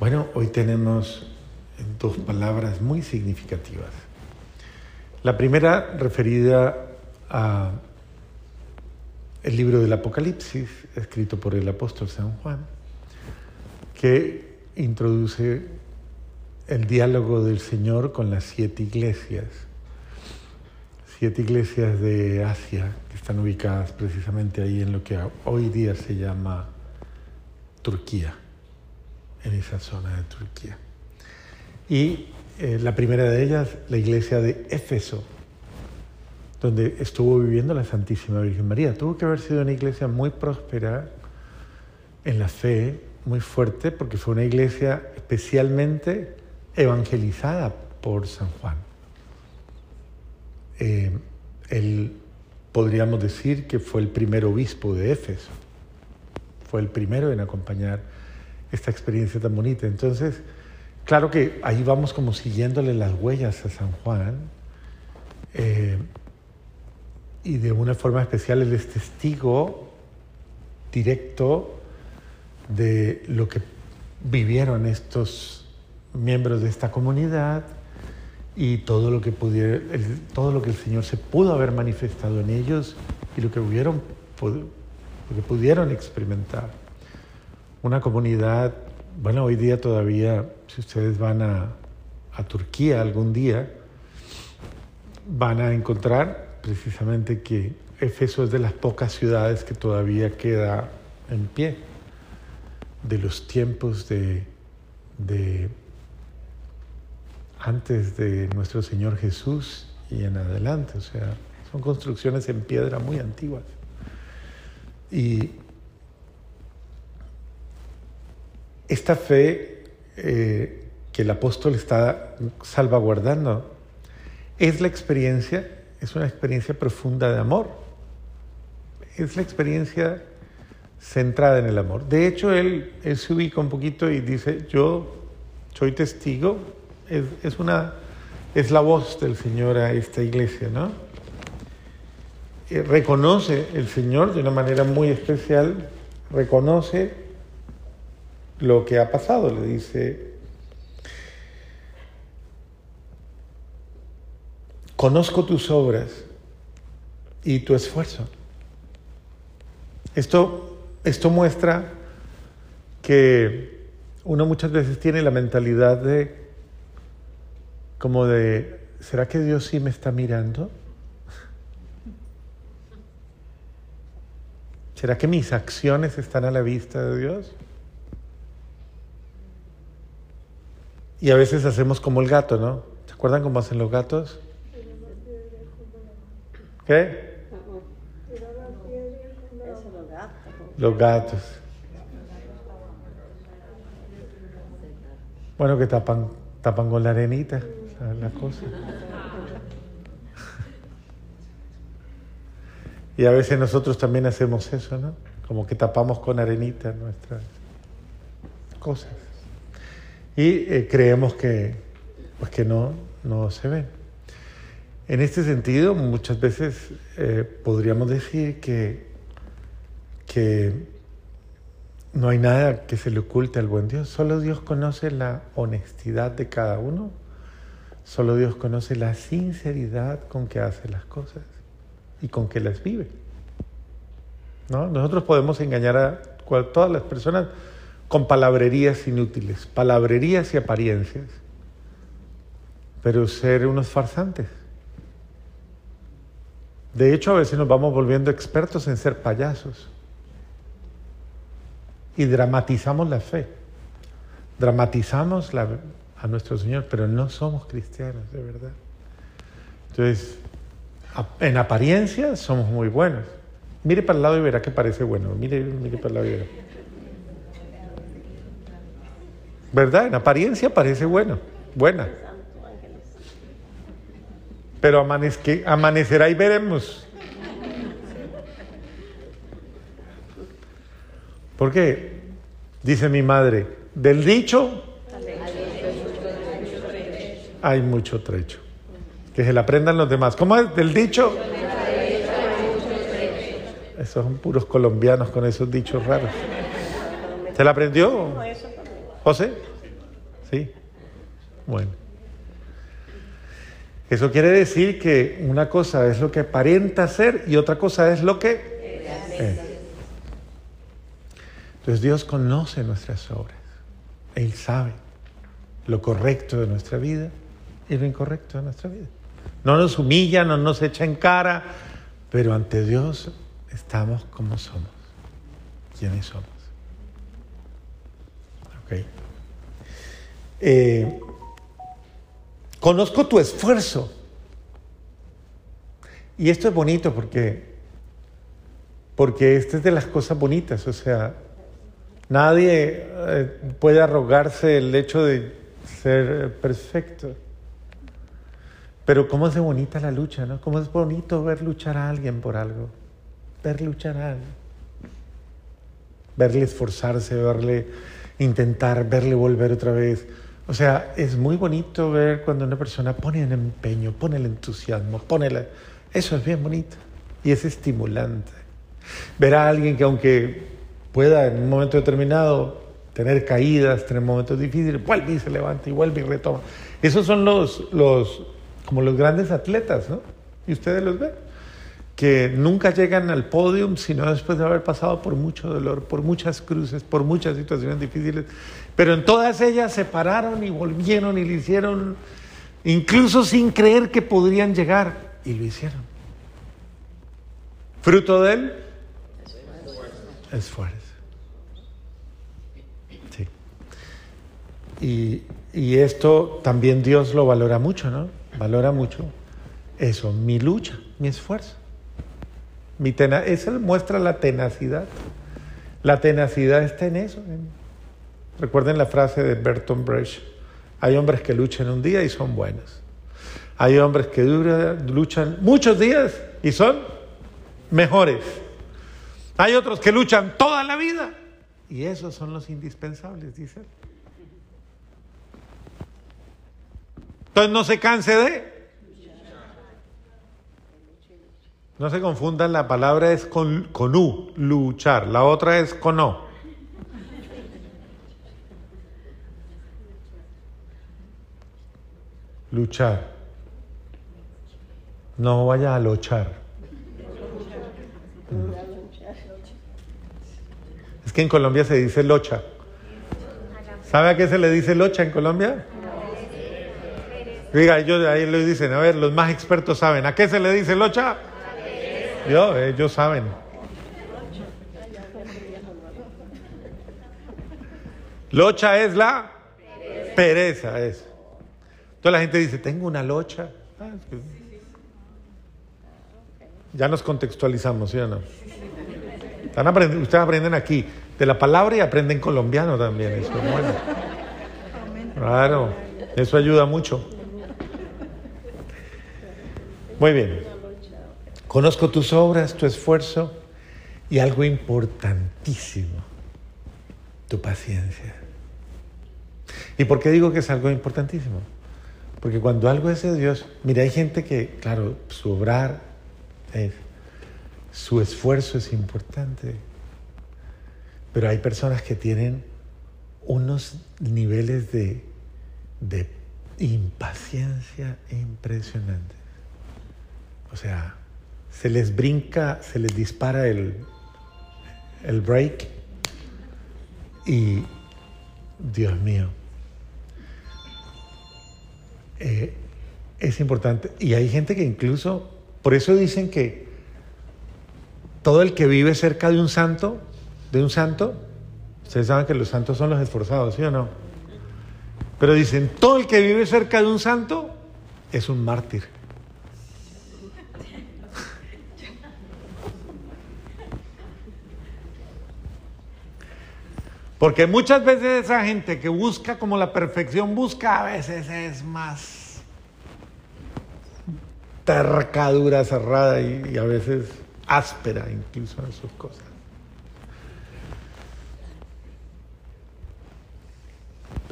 Bueno, hoy tenemos dos palabras muy significativas. La primera referida a el libro del Apocalipsis, escrito por el apóstol San Juan, que introduce el diálogo del Señor con las siete iglesias, siete iglesias de Asia que están ubicadas precisamente ahí en lo que hoy día se llama Turquía, en esa zona de Turquía. Y eh, la primera de ellas, la iglesia de Éfeso, donde estuvo viviendo la Santísima Virgen María. Tuvo que haber sido una iglesia muy próspera en la fe, muy fuerte, porque fue una iglesia especialmente evangelizada por San Juan. Eh, él podríamos decir que fue el primer obispo de Éfeso, fue el primero en acompañar esta experiencia tan bonita. Entonces, claro que ahí vamos como siguiéndole las huellas a San Juan. Eh, y de una forma especial él es testigo directo de lo que vivieron estos miembros de esta comunidad y todo lo que pudiera, todo lo que el Señor se pudo haber manifestado en ellos y lo que pudieron experimentar. Una comunidad, bueno, hoy día todavía, si ustedes van a, a Turquía algún día, van a encontrar precisamente que Éfeso es de las pocas ciudades que todavía queda en pie de los tiempos de, de antes de nuestro Señor Jesús y en adelante. O sea, son construcciones en piedra muy antiguas. Y esta fe eh, que el apóstol está salvaguardando es la experiencia es una experiencia profunda de amor. Es la experiencia centrada en el amor. De hecho, él, se ubica un poquito y dice, yo soy testigo, es, una, es la voz del Señor a esta iglesia, ¿no? Eh, reconoce el Señor de una manera muy especial, reconoce lo que ha pasado, le dice, Conozco tus obras y tu esfuerzo. Esto, esto muestra que uno muchas veces tiene la mentalidad de, como de, ¿será que Dios sí me está mirando? ¿Será que mis acciones están a la vista de Dios? Y a veces hacemos como el gato, ¿no? ¿Se acuerdan cómo hacen los gatos? ¿Qué? Los gatos. Bueno, que tapan, tapan con la arenita, la cosa. Y a veces nosotros también hacemos eso, ¿no? Como que tapamos con arenita nuestras cosas. Y eh, creemos que, pues que no, no se ven. En este sentido, muchas veces eh, podríamos decir que, que no hay nada que se le oculte al buen Dios. Solo Dios conoce la honestidad de cada uno. Solo Dios conoce la sinceridad con que hace las cosas y con que las vive. ¿No? Nosotros podemos engañar a todas las personas con palabrerías inútiles, palabrerías y apariencias, pero ser unos farsantes. De hecho, a veces nos vamos volviendo expertos en ser payasos. Y dramatizamos la fe. Dramatizamos a nuestro Señor, pero no somos cristianos, de verdad. Entonces, en apariencia somos muy buenos. Mire para el lado y verá que parece bueno. Mire, mire para el lado y verá. ¿Verdad? En apariencia parece bueno, buena. Pero amanecerá y veremos. ¿Por qué? Dice mi madre, del dicho hay mucho trecho. Que se la aprendan los demás. ¿Cómo es? Del dicho. Esos son puros colombianos con esos dichos raros. ¿Se la aprendió? José. ¿Sí? Bueno. Eso quiere decir que una cosa es lo que aparenta ser y otra cosa es lo que es. Entonces Dios conoce nuestras obras. Él sabe lo correcto de nuestra vida y lo incorrecto de nuestra vida. No nos humilla, no nos echa en cara, pero ante Dios estamos como somos, quienes somos. Eh, conozco tu esfuerzo. Y esto es bonito porque, porque esta es de las cosas bonitas, o sea, nadie eh, puede arrogarse el hecho de ser perfecto. Pero cómo es de bonita la lucha, ¿no? Cómo es bonito ver luchar a alguien por algo, ver luchar a alguien, verle esforzarse, verle intentar, verle volver otra vez o sea, es muy bonito ver cuando una persona pone el empeño, pone el entusiasmo, pone la... Eso es bien bonito y es estimulante. Ver a alguien que aunque pueda en un momento determinado tener caídas, tener momentos difíciles, vuelve y se levanta y vuelve y retoma. Esos son los, los, como los grandes atletas, ¿no? Y ustedes los ven, que nunca llegan al podio sino después de haber pasado por mucho dolor, por muchas cruces, por muchas situaciones difíciles pero en todas ellas se pararon y volvieron y lo hicieron, incluso sin creer que podrían llegar, y lo hicieron. Fruto de él, esfuerzo. Sí. Y, y esto también Dios lo valora mucho, ¿no? Valora mucho eso, mi lucha, mi esfuerzo. Mi tena eso muestra la tenacidad. La tenacidad está en eso, en, Recuerden la frase de Bertolt Brecht. Hay hombres que luchan un día y son buenos. Hay hombres que luchan muchos días y son mejores. Hay otros que luchan toda la vida y esos son los indispensables, dice Entonces no se canse de... No se confundan, la palabra es con, con U, luchar, la otra es con O. luchar. No vaya a luchar. Es que en Colombia se dice locha. ¿Sabe a qué se le dice locha en Colombia? Diga, ellos ahí le dicen, a ver, los más expertos saben. ¿A qué se le dice locha? Yo, ellos saben. Locha es la pereza, es. Entonces la gente dice, tengo una locha. Ah, ya nos contextualizamos, ¿sí o no? ustedes aprenden aquí de la palabra y aprenden colombiano también. Eso es bueno. Claro, eso ayuda mucho. Muy bien. Conozco tus obras, tu esfuerzo y algo importantísimo, tu paciencia. ¿Y por qué digo que es algo importantísimo? Porque cuando algo es de Dios, mira, hay gente que, claro, su obrar, su esfuerzo es importante, pero hay personas que tienen unos niveles de, impaciencia impresionantes. O sea, se les brinca, se les dispara el break y, Dios mío, eh, es importante. Y hay gente que incluso, por eso dicen que todo el que vive cerca de un santo, de un santo, ustedes saben que los santos son los esforzados, ¿sí o no? Pero dicen, todo el que vive cerca de un santo es un mártir. Porque muchas veces esa gente que busca como la perfección, busca a veces es más tercadura, cerrada y, a veces áspera incluso en sus cosas.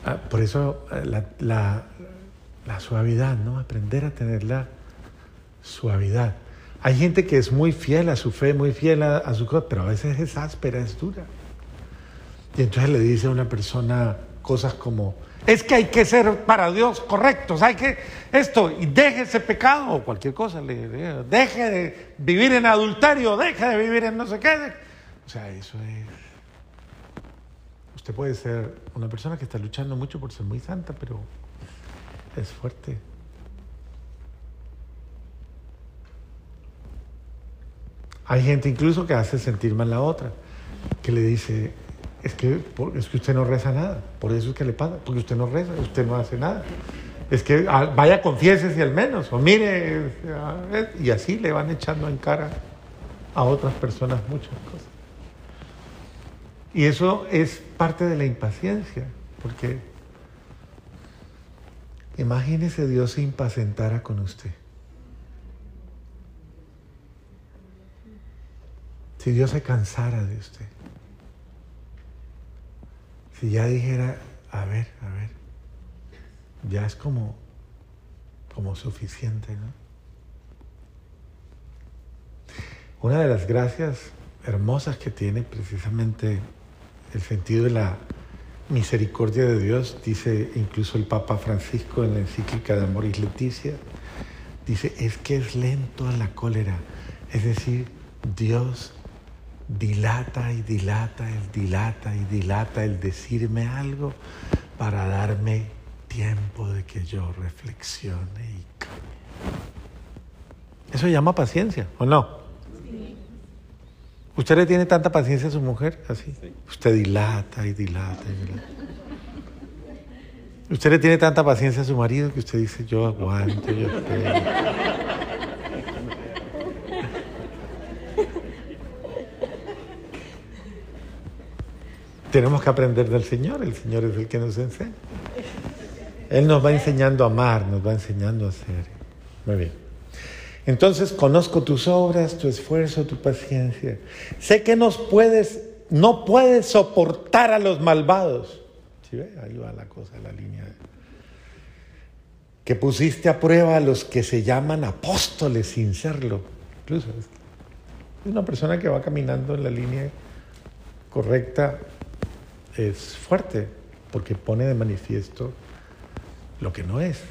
Ah, por eso eh, la, suavidad, ¿no? Aprender a tener la suavidad. Hay gente que es muy fiel a su fe, muy fiel a, a su cosa, pero a veces es áspera, es dura. Y entonces le dice a una persona cosas como, es que hay que ser para Dios correctos, hay que esto, y deje ese pecado o cualquier cosa, le, deje de vivir en adulterio, deje de vivir en no sé qué. O sea, eso es... Usted puede ser una persona que está luchando mucho por ser muy santa, pero es fuerte. Hay gente incluso que hace sentir mal a otra, que le dice, es que, es que usted no reza nada, por eso es que le pasa, porque usted no reza, usted no hace nada. Es que ah, vaya, confiésese al menos, o mire, y así le van echando en cara a otras personas muchas cosas. Y eso es parte de la impaciencia, porque imagínese Dios se impacientara con usted. Si Dios se cansara de usted. Si ya dijera, a ver, a ver, ya es como, como suficiente, ¿no? Una de las gracias hermosas que tiene precisamente el sentido de la misericordia de Dios, dice incluso el Papa Francisco en la encíclica de Amoris Leticia, dice, es que es lento a la cólera, es decir, Dios dilata y dilata, el dilata y dilata el decirme algo para darme tiempo de que yo reflexione y cambie. Eso llama paciencia, ¿o no? ¿Usted le tiene tanta paciencia a su mujer? Así. Usted dilata y dilata y dilata. Usted le tiene tanta paciencia a su marido que usted dice, yo aguanto, yo espero. Tenemos que aprender del Señor, el Señor es el que nos enseña. Él nos va enseñando a amar, nos va enseñando a ser. Muy bien. Entonces conozco tus obras, tu esfuerzo, tu paciencia. Sé que nos puedes, no puedes soportar a los malvados. ¿Sí ve? Ahí va la cosa, la línea. Que pusiste a prueba a los que se llaman apóstoles sin serlo. Incluso es una persona que va caminando en la línea correcta es fuerte porque pone de manifiesto lo que no es.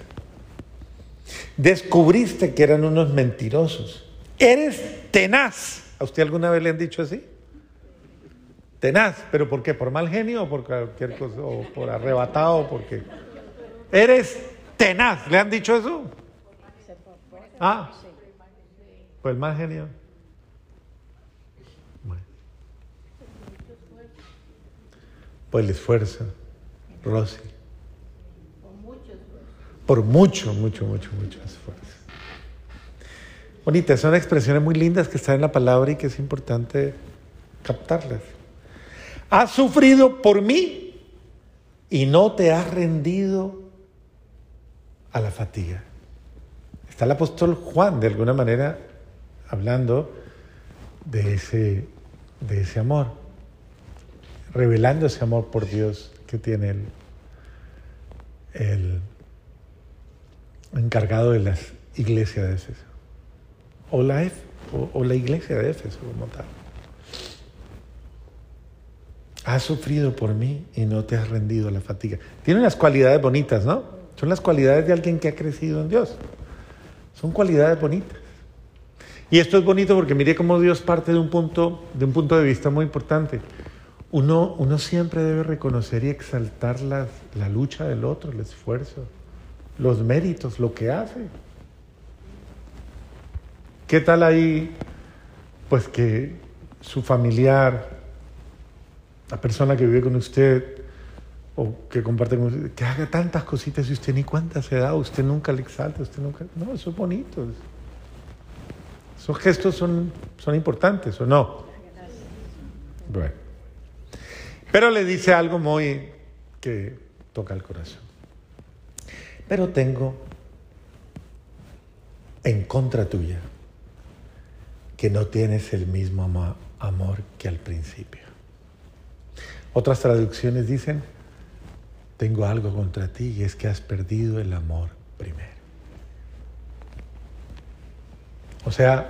Descubriste que eran unos mentirosos. Eres tenaz. ¿A usted alguna vez le han dicho así? Tenaz, pero ¿por qué? ¿Por mal genio o por cualquier cosa? ¿O por arrebatado? Porque eres tenaz. ¿Le han dicho eso? Ah, pues mal genio. Por el esfuerzo, Rosy. Por mucho, mucho, mucho, mucho esfuerzo. Bonitas, son expresiones muy lindas que están en la palabra y que es importante captarlas. Has sufrido por mí y no te has rendido a la fatiga. Está el apóstol Juan, de alguna manera, hablando de ese, de ese amor revelando ese amor por Dios que tiene el, encargado de las iglesias de Éfeso. O la, o, la iglesia de Éfeso como tal. Has sufrido por mí y no te has rendido a la fatiga. Tiene unas cualidades bonitas, ¿no? Son las cualidades de alguien que ha crecido en Dios. Son cualidades bonitas. Y esto es bonito porque mire cómo Dios parte de un punto, de un punto de vista muy importante. Uno, uno siempre debe reconocer y exaltar la, la lucha del otro, el esfuerzo, los méritos, lo que hace. ¿Qué tal ahí? Pues que su familiar, la persona que vive con usted o que comparte con usted, que haga tantas cositas y usted ni cuenta se da, usted nunca le exalta, usted nunca... No, eso es bonito. Esos gestos son, son importantes, ¿o no? Bueno. Pero le dice algo muy que toca el corazón. Pero tengo en contra tuya que no tienes el mismo amor que al principio. Otras traducciones dicen, tengo algo contra ti y es que has perdido el amor primero. O sea,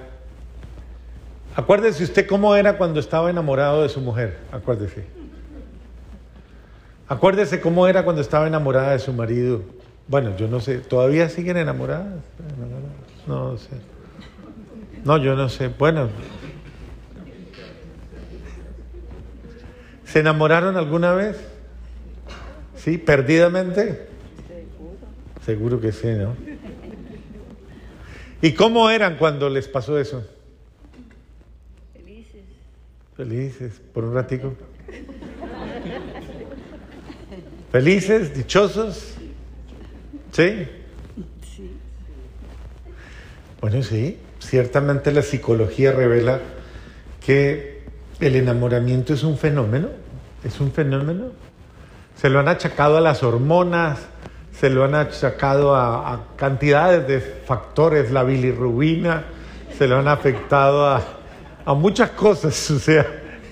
acuérdese usted cómo era cuando estaba enamorado de su mujer, acuérdese. Acuérdese cómo era cuando estaba enamorada de su marido. Bueno, yo no sé, ¿todavía siguen enamoradas? No sé. No, yo no sé. Bueno. ¿Se enamoraron alguna vez? ¿Sí? ¿Perdidamente? Seguro que sí, ¿no? ¿Y cómo eran cuando les pasó eso? Felices. Felices, por un ratico. Felices, dichosos. ¿Sí? Bueno, sí, ciertamente la psicología revela que el enamoramiento es un fenómeno, es un fenómeno. Se lo han achacado a las hormonas, se lo han achacado a, a cantidades de factores, la bilirrubina, se lo han afectado a, a muchas cosas, o sea,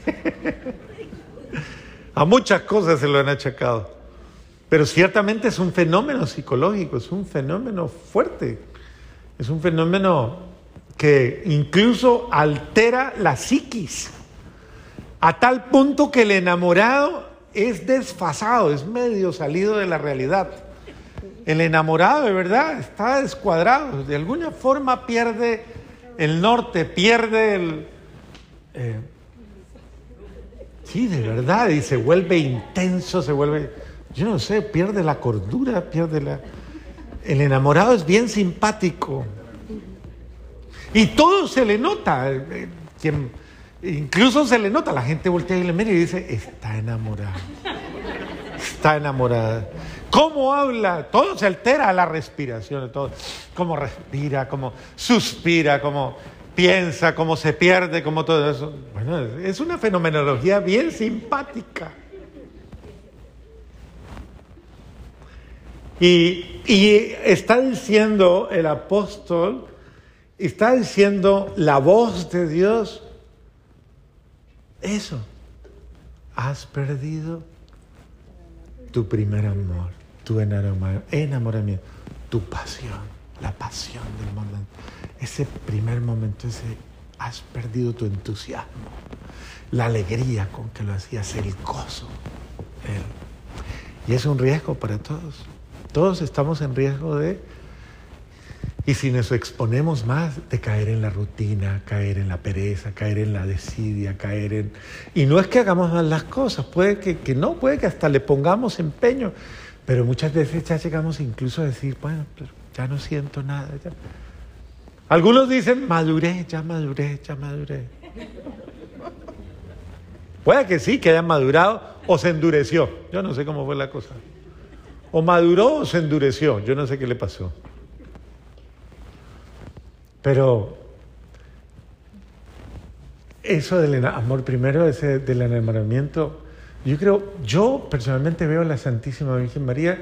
a muchas cosas se lo han achacado. Pero ciertamente es un fenómeno psicológico, es un fenómeno fuerte, es un fenómeno que incluso altera la psiquis, a tal punto que el enamorado es desfasado, es medio salido de la realidad. El enamorado de verdad está descuadrado, de alguna forma pierde el norte, pierde el... eh, sí, de verdad, y se vuelve intenso, se vuelve, yo no sé, pierde la cordura, pierde la... El enamorado es bien simpático. Y todo se le nota. eh, incluso se le nota, la gente voltea y le mira y dice, está enamorado. Está enamorada. ¿Cómo habla? Todo se altera, la respiración, todo. Cómo respira, cómo suspira, cómo piensa, cómo se pierde, cómo todo eso. Bueno, es una fenomenología bien simpática. Y, está diciendo el apóstol, está diciendo la voz de Dios, eso, has perdido tu primer amor, tu enamor- enamoramiento, tu pasión, la pasión del momento. Ese primer momento, ese has perdido tu entusiasmo, la alegría con que lo hacías, el gozo. Y es un riesgo para todos. Todos estamos en riesgo de, y si nos exponemos más, de caer en la rutina, caer en la pereza, caer en la desidia, caer en... Y no es que hagamos mal las cosas, puede que, que no, puede que hasta le pongamos empeño, pero muchas veces ya llegamos incluso a decir, bueno, ya no siento nada. ya". Algunos dicen, maduré, ya maduré, ya maduré. Puede que sí, que hayan madurado o se endureció. Yo no sé cómo fue la cosa. O maduró o se endureció. Yo no sé qué le pasó. Pero eso del amor primero, ese del enamoramiento, yo creo, yo personalmente veo a la Santísima Virgen María,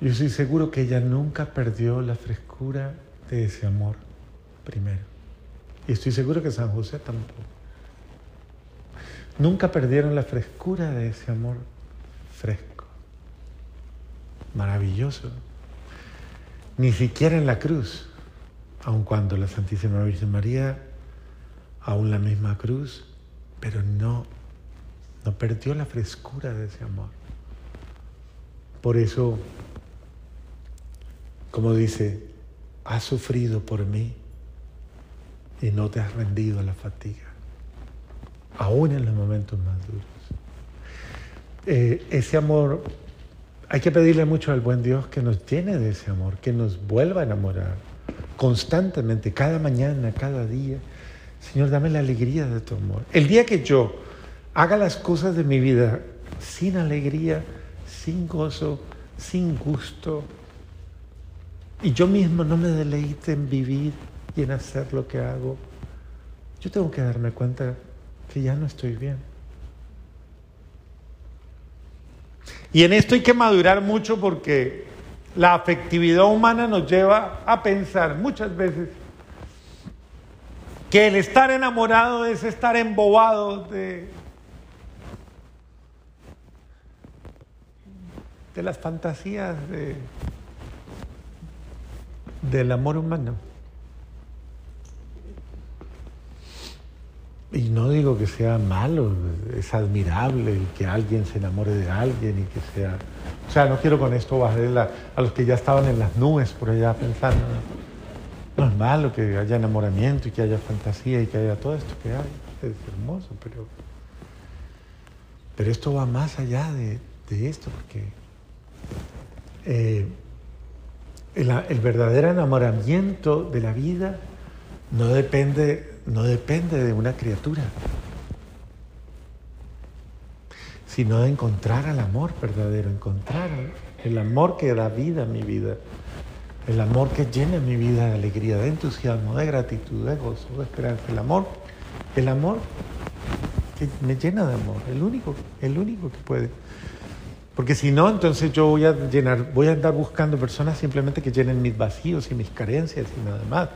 yo estoy seguro que ella nunca perdió la frescura de ese amor primero. Y estoy seguro que San José tampoco. Nunca perdieron la frescura de ese amor fresco. Maravilloso. Ni siquiera en la cruz, aun cuando la Santísima Virgen María, aún la misma cruz, pero no, no perdió la frescura de ese amor. Por eso, como dice, has sufrido por mí y no te has rendido a la fatiga, aún en los momentos más duros. Eh, ese amor, hay que pedirle mucho al buen Dios que nos llene de ese amor, que nos vuelva a enamorar constantemente, cada mañana, cada día. Señor, dame la alegría de tu amor. El día que yo haga las cosas de mi vida sin alegría, sin gozo, sin gusto, y yo mismo no me deleite en vivir y en hacer lo que hago, yo tengo que darme cuenta que ya no estoy bien. Y en esto hay que madurar mucho porque la afectividad humana nos lleva a pensar muchas veces que el estar enamorado es estar embobado de, las fantasías de, del amor humano. Y no digo que sea malo, es admirable que alguien se enamore de alguien y que sea... O sea, no quiero con esto bajar a los que ya estaban en las nubes por allá pensando. No, es malo que haya enamoramiento y que haya fantasía y que haya todo esto que hay. Es hermoso, pero... Pero esto va más allá de, esto, porque eh, el verdadero enamoramiento de la vida no depende no depende de una criatura, sino de encontrar al amor verdadero, encontrar el amor que da vida a mi vida, el amor que llena mi vida de alegría, de entusiasmo, de gratitud, de gozo, de esperanza, el amor, el amor que me llena de amor, el único, el único que puede. Porque si no, entonces yo voy a llenar, voy a andar buscando personas simplemente que llenen mis vacíos y mis carencias y nada más.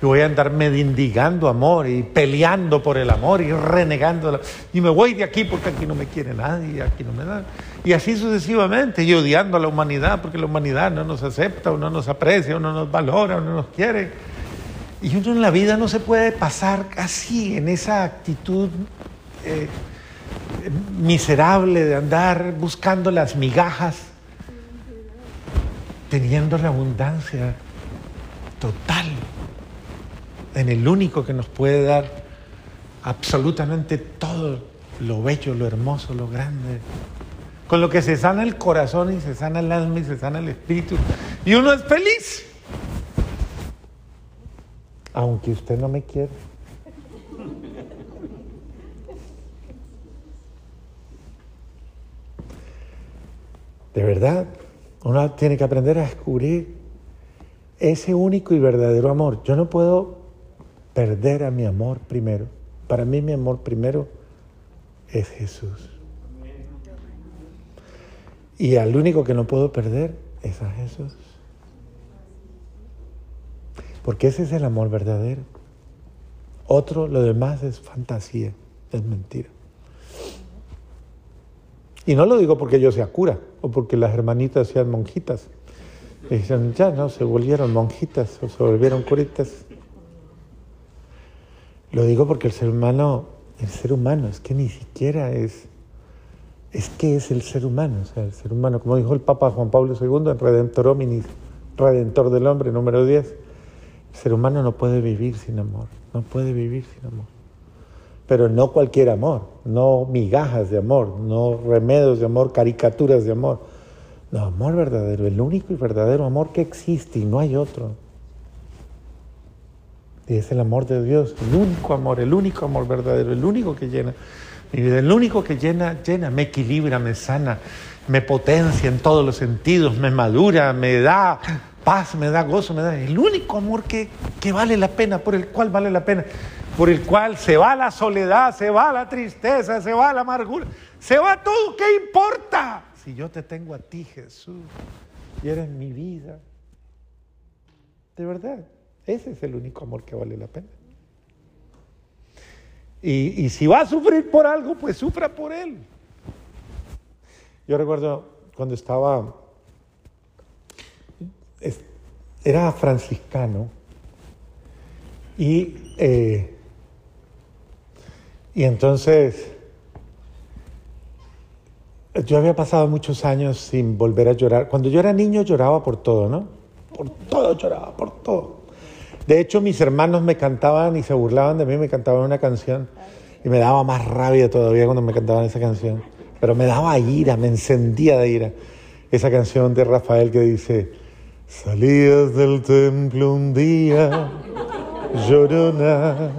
Y voy a andar mendigando amor y peleando por el amor y renegando. Y me voy de aquí porque aquí no me quiere nadie, aquí no me da. Y así sucesivamente, y odiando a la humanidad porque la humanidad no nos acepta o no nos aprecia o no nos valora o no nos quiere. Y uno en la vida no se puede pasar así, en esa actitud. Eh, miserable de andar buscando las migajas, teniendo la abundancia total en el único que nos puede dar absolutamente todo lo bello, lo hermoso, lo grande, con lo que se sana el corazón y se sana el alma y se sana el espíritu, y uno es feliz, aunque usted no me quiera. De verdad, uno tiene que aprender a descubrir ese único y verdadero amor. Yo no puedo perder a mi amor primero. Para mí mi amor primero es Jesús. Y al único que no puedo perder es a Jesús. Porque ese es el amor verdadero. Otro, lo demás es fantasía, es mentira. Y no lo digo porque yo sea cura o porque las hermanitas sean monjitas. Dicen, ya no, se volvieron monjitas o se volvieron curitas. Lo digo porque el ser humano, el ser humano, es que ni siquiera es, es que es el ser humano, o sea, el ser humano, como dijo el Papa Juan Pablo II en Redentor Hominis, Redentor del Hombre, número 10, el ser humano no puede vivir sin amor, no puede vivir sin amor pero no cualquier amor, no migajas de amor, no remedios de amor, caricaturas de amor. No, amor verdadero, el único y verdadero amor que existe y no hay otro. Y es el amor de Dios, el único amor, el único amor verdadero, el único que llena mi vida, el único que llena, llena, me equilibra, me sana, me potencia en todos los sentidos, me madura, me da paz, me da gozo, me da el único amor que, que vale la pena, por el cual vale la pena por el cual se va la soledad, se va la tristeza, se va la amargura, se va todo, ¿qué importa? Si yo te tengo a ti, Jesús, y eres mi vida. De verdad, ese es el único amor que vale la pena. Y, si va a sufrir por algo, pues sufra por él. Yo recuerdo cuando estaba, era franciscano, y eh, y entonces, yo había pasado muchos años sin volver a llorar. Cuando yo era niño lloraba por todo, ¿no? Por todo lloraba, por todo. De hecho, mis hermanos me cantaban y se burlaban de mí, me cantaban una canción y me daba más rabia todavía cuando me cantaban esa canción. Pero me daba ira, me encendía de ira. Esa canción de Rafael que dice, salías del templo un día, llorona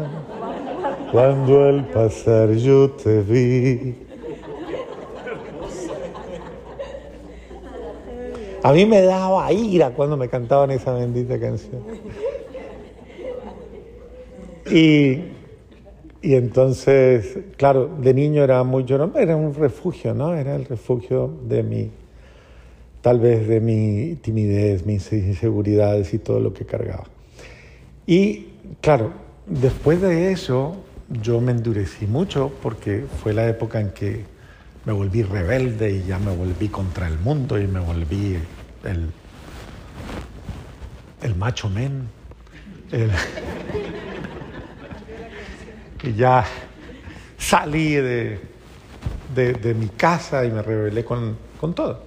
cuando al pasar yo te vi. A mí me daba ira cuando me cantaban esa bendita canción. Y, y entonces, claro, de niño era muy llorón, era un refugio, ¿no? Era el refugio de mi, tal vez de mi timidez, mis inseguridades y todo lo que cargaba. Y claro, después de eso, yo me endurecí mucho porque fue la época en que me volví rebelde y ya me volví contra el mundo y me volví el, el macho men. y ya salí de, de, mi casa y me rebelé con, con todo.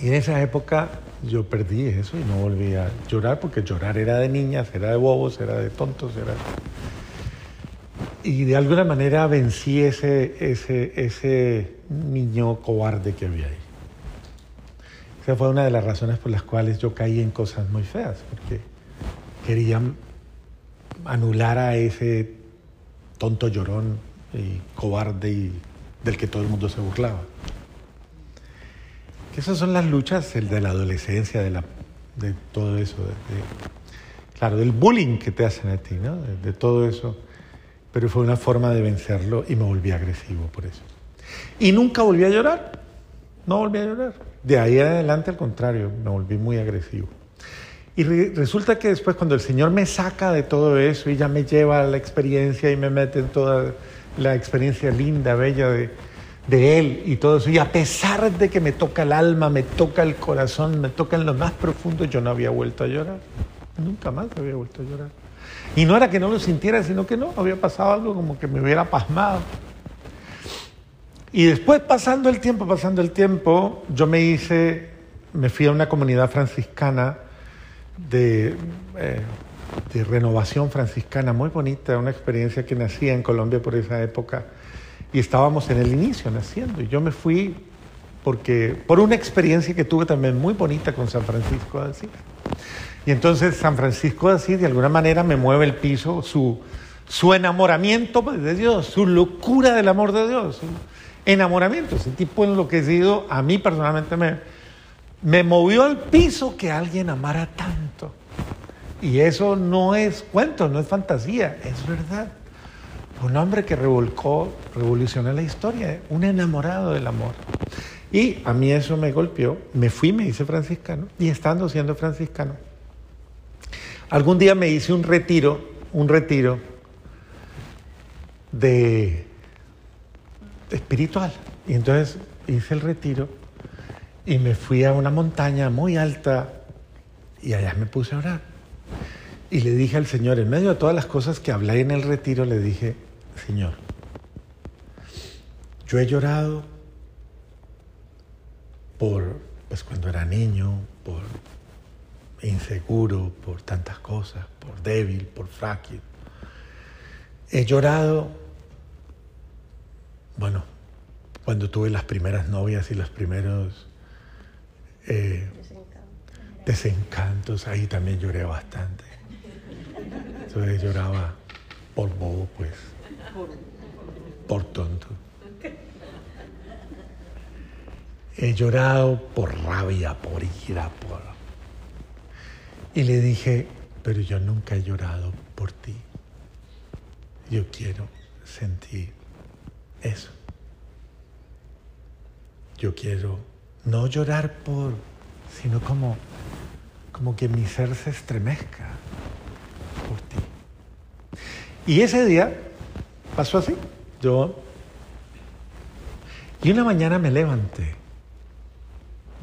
Y en esa época yo perdí eso y no volví a llorar porque llorar era de niñas, era de bobos, era de tontos, era... Y de alguna manera vencí ese, ese, ese niño cobarde que había ahí. Esa fue una de las razones por las cuales yo caí en cosas muy feas, porque quería anular a ese tonto llorón y cobarde y del que todo el mundo se burlaba. Esas son las luchas, el de la adolescencia, de, la, de todo eso, claro, del bullying que te hacen a ti, ¿no? de, todo eso. Pero fue una forma de vencerlo y me volví agresivo por eso. Y nunca volví a llorar, no volví a llorar. De ahí adelante, al contrario, me volví muy agresivo. Y resulta que después cuando el Señor me saca de todo eso y ya me lleva a la experiencia y me mete en toda la experiencia linda, bella de, de Él y todo eso. Y a pesar de que me toca el alma, me toca el corazón, me toca en lo más profundo, yo no había vuelto a llorar. Nunca más había vuelto a llorar. Y no era que no lo sintiera, sino que no, había pasado algo como que me hubiera pasmado. Y después, pasando el tiempo, pasando el tiempo, yo me hice, me fui a una comunidad franciscana de, eh, de renovación franciscana muy bonita, una experiencia que nacía en Colombia por esa época y estábamos en el inicio naciendo. Y yo me fui porque, por una experiencia que tuve también muy bonita con San Francisco de Asís. Y entonces San Francisco de Asís de alguna manera me mueve el piso, su, su enamoramiento de Dios, su locura del amor de Dios, su enamoramiento, ese tipo enloquecido, a mí personalmente me, me movió al piso que alguien amara tanto. Y eso no es cuento, no es fantasía, es verdad. Un hombre que revolcó, revolucionó la historia, un enamorado del amor. Y a mí eso me golpeó, me fui, me hice franciscano, y estando siendo franciscano, algún día me hice un retiro, un retiro de, espiritual. Y entonces hice el retiro y me fui a una montaña muy alta y allá me puse a orar. Y le dije al Señor, en medio de todas las cosas que hablé en el retiro, le dije, Señor, yo he llorado por, pues cuando era niño, por inseguro, por tantas cosas, por débil, por frágil. He llorado, bueno, cuando tuve las primeras novias y los primeros eh, desencantos, ahí también lloré bastante. Entonces lloraba por bobo, pues por tonto. He llorado por rabia, por ira, por... Y le dije, pero yo nunca he llorado por ti. Yo quiero sentir eso. Yo quiero no llorar por, sino como, como que mi ser se estremezca por ti. Y ese día pasó así. Yo. Y una mañana me levanté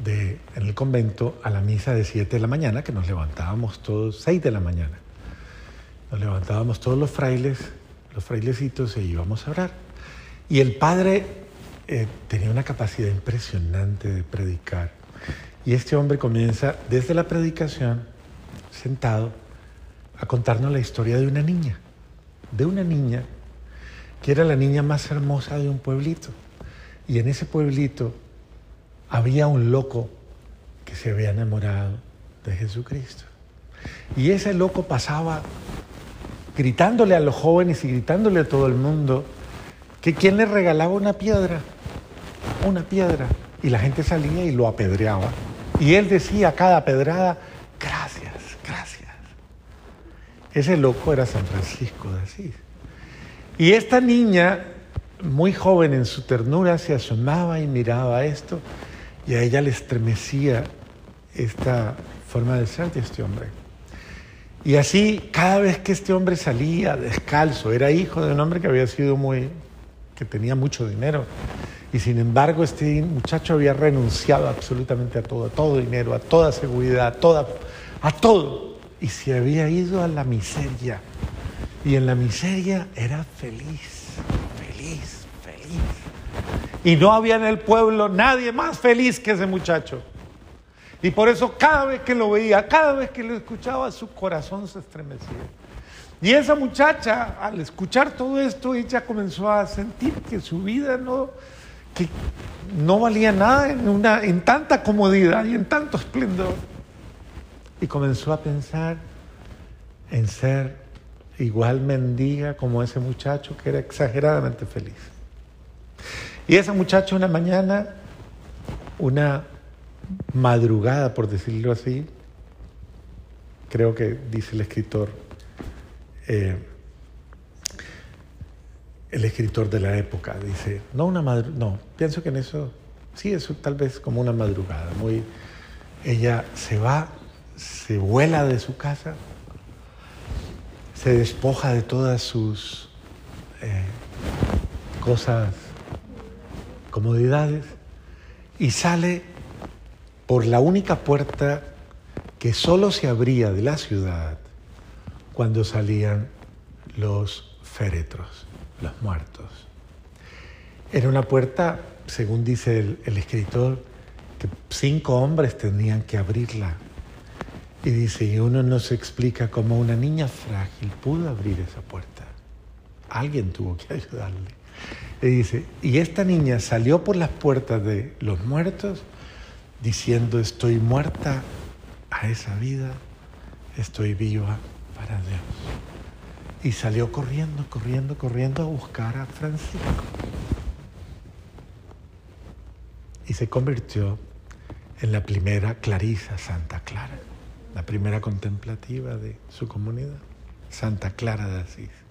en el convento a la misa de 7 de la mañana, que nos levantábamos todos, 6 de la mañana. Nos levantábamos todos los frailes, los frailecitos, e íbamos a orar. Y el padre eh, tenía una capacidad impresionante de predicar. Y este hombre comienza desde la predicación, sentado, a contarnos la historia de una niña, de una niña que era la niña más hermosa de un pueblito. Y en ese pueblito había un loco que se había enamorado de Jesucristo. Y ese loco pasaba gritándole a los jóvenes y gritándole a todo el mundo que quien le regalaba una piedra, una piedra, y la gente salía y lo apedreaba. Y él decía a cada pedrada, gracias, gracias. Ese loco era San Francisco de Asís. Y esta niña, muy joven en su ternura, se asomaba y miraba esto y a ella le estremecía esta forma de ser de este hombre. Y así, cada vez que este hombre salía descalzo, era hijo de un hombre que había sido muy, que tenía mucho dinero. Y sin embargo, este muchacho había renunciado absolutamente a todo, a todo dinero, a toda seguridad, a, toda, a todo. Y se había ido a la miseria y en la miseria era feliz. Y no había en el pueblo nadie más feliz que ese muchacho. Y por eso cada vez que lo veía, cada vez que lo escuchaba, su corazón se estremecía. Y esa muchacha, al escuchar todo esto, ella comenzó a sentir que su vida no, que no valía nada en, una, en tanta comodidad y en tanto esplendor. Y comenzó a pensar en ser igual mendiga como ese muchacho que era exageradamente feliz. Y esa muchacha una mañana, una madrugada, por decirlo así, creo que dice el escritor, eh, el escritor de la época, dice, no una madrugada, no, pienso que en eso, sí, eso tal vez como una madrugada, muy, ella se va, se vuela de su casa, se despoja de todas sus eh, cosas, comodidades, y sale por la única puerta que solo se abría de la ciudad cuando salían los féretros, los muertos. Era una puerta, según dice el, el escritor, que cinco hombres tenían que abrirla. Y dice, y uno no se explica cómo una niña frágil pudo abrir esa puerta. Alguien tuvo que ayudarle. Y dice, y esta niña salió por las puertas de los muertos diciendo estoy muerta a esa vida, estoy viva para Dios. Y salió corriendo, corriendo, corriendo a buscar a Francisco. Y se convirtió en la primera Clarisa Santa Clara, la primera contemplativa de su comunidad, Santa Clara de Asís.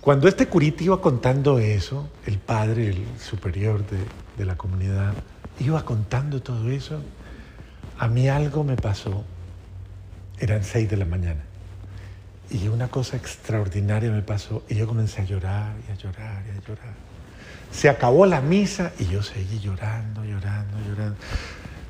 Cuando este curita iba contando eso, el padre, el superior de, de la comunidad, iba contando todo eso, a mí algo me pasó. Eran seis de la mañana. Y una cosa extraordinaria me pasó. Y yo comencé a llorar y a llorar y a llorar. Se acabó la misa y yo seguí llorando, llorando, llorando.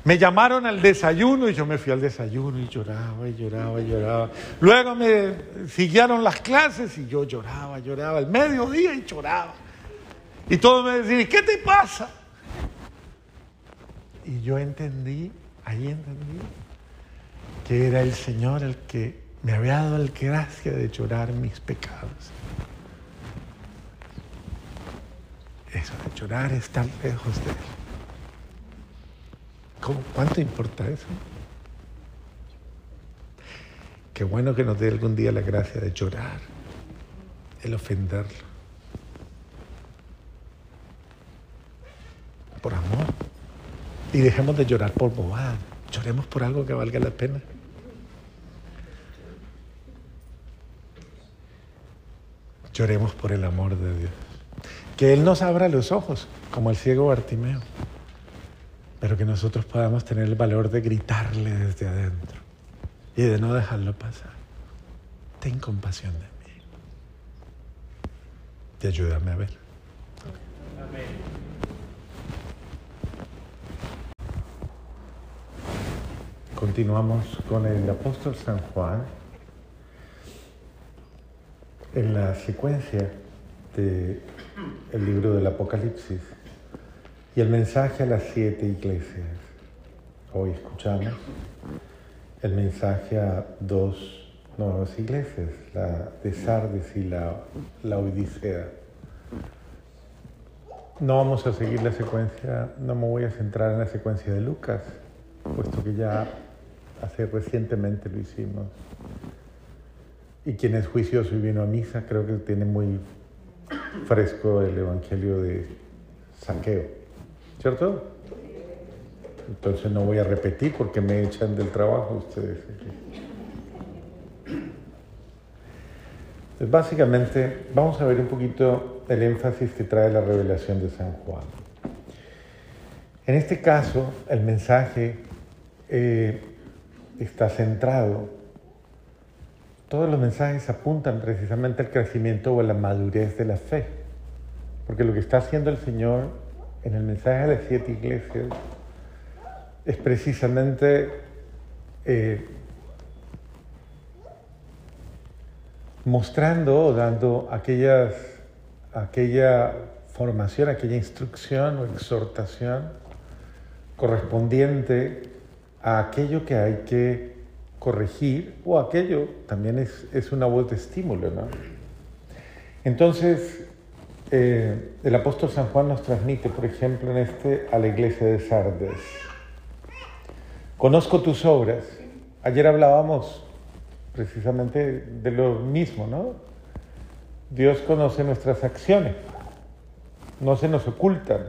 Me llamaron al desayuno y yo me fui al desayuno y lloraba y lloraba y lloraba. Luego me siguieron las clases y yo lloraba, lloraba. El mediodía y lloraba. Y todos me decían, ¿qué te pasa? Y yo entendí, ahí entendí, que era el Señor el que me había dado la gracia de llorar mis pecados. Eso de llorar estar lejos de Él. ¿Cuánto importa eso? Qué bueno que nos dé algún día la gracia de llorar, el ofenderlo. Por amor. Y dejemos de llorar por bobada. Lloremos por algo que valga la pena. Lloremos por el amor de Dios. Que Él nos abra los ojos, como el ciego Bartimeo. Pero que nosotros podamos tener el valor de gritarle desde adentro y de no dejarlo pasar. Ten compasión de mí. Y ayúdame a ver. Continuamos con el apóstol San Juan en la secuencia del libro del Apocalipsis y el mensaje a las siete iglesias. Hoy escuchamos el mensaje a dos nuevas iglesias, la de Sardes y la, la Odisea. No vamos a seguir la secuencia, no me voy a centrar en la secuencia de Lucas, puesto que ya hace recientemente lo hicimos. Y quien es juicioso y vino a misa, creo que tiene muy fresco el Evangelio de Saqueo, ¿cierto? Entonces no voy a repetir porque me echan del trabajo ustedes. Entonces, básicamente, vamos a ver un poquito el énfasis que trae la revelación de San Juan. En este caso, el mensaje eh, está centrado. Todos los mensajes apuntan precisamente al crecimiento o a la madurez de la fe. Porque lo que está haciendo el Señor en el mensaje de las siete iglesias es precisamente eh, mostrando o dando aquellas, aquella formación, aquella instrucción o exhortación correspondiente a aquello que hay que corregir o aquello también es, es una voz de estímulo, ¿no? Entonces, eh, el apóstol San Juan nos transmite, por ejemplo, en este a la iglesia de Sardes. Conozco tus obras. Ayer hablábamos precisamente de lo mismo, ¿no? Dios conoce nuestras acciones, no se nos ocultan.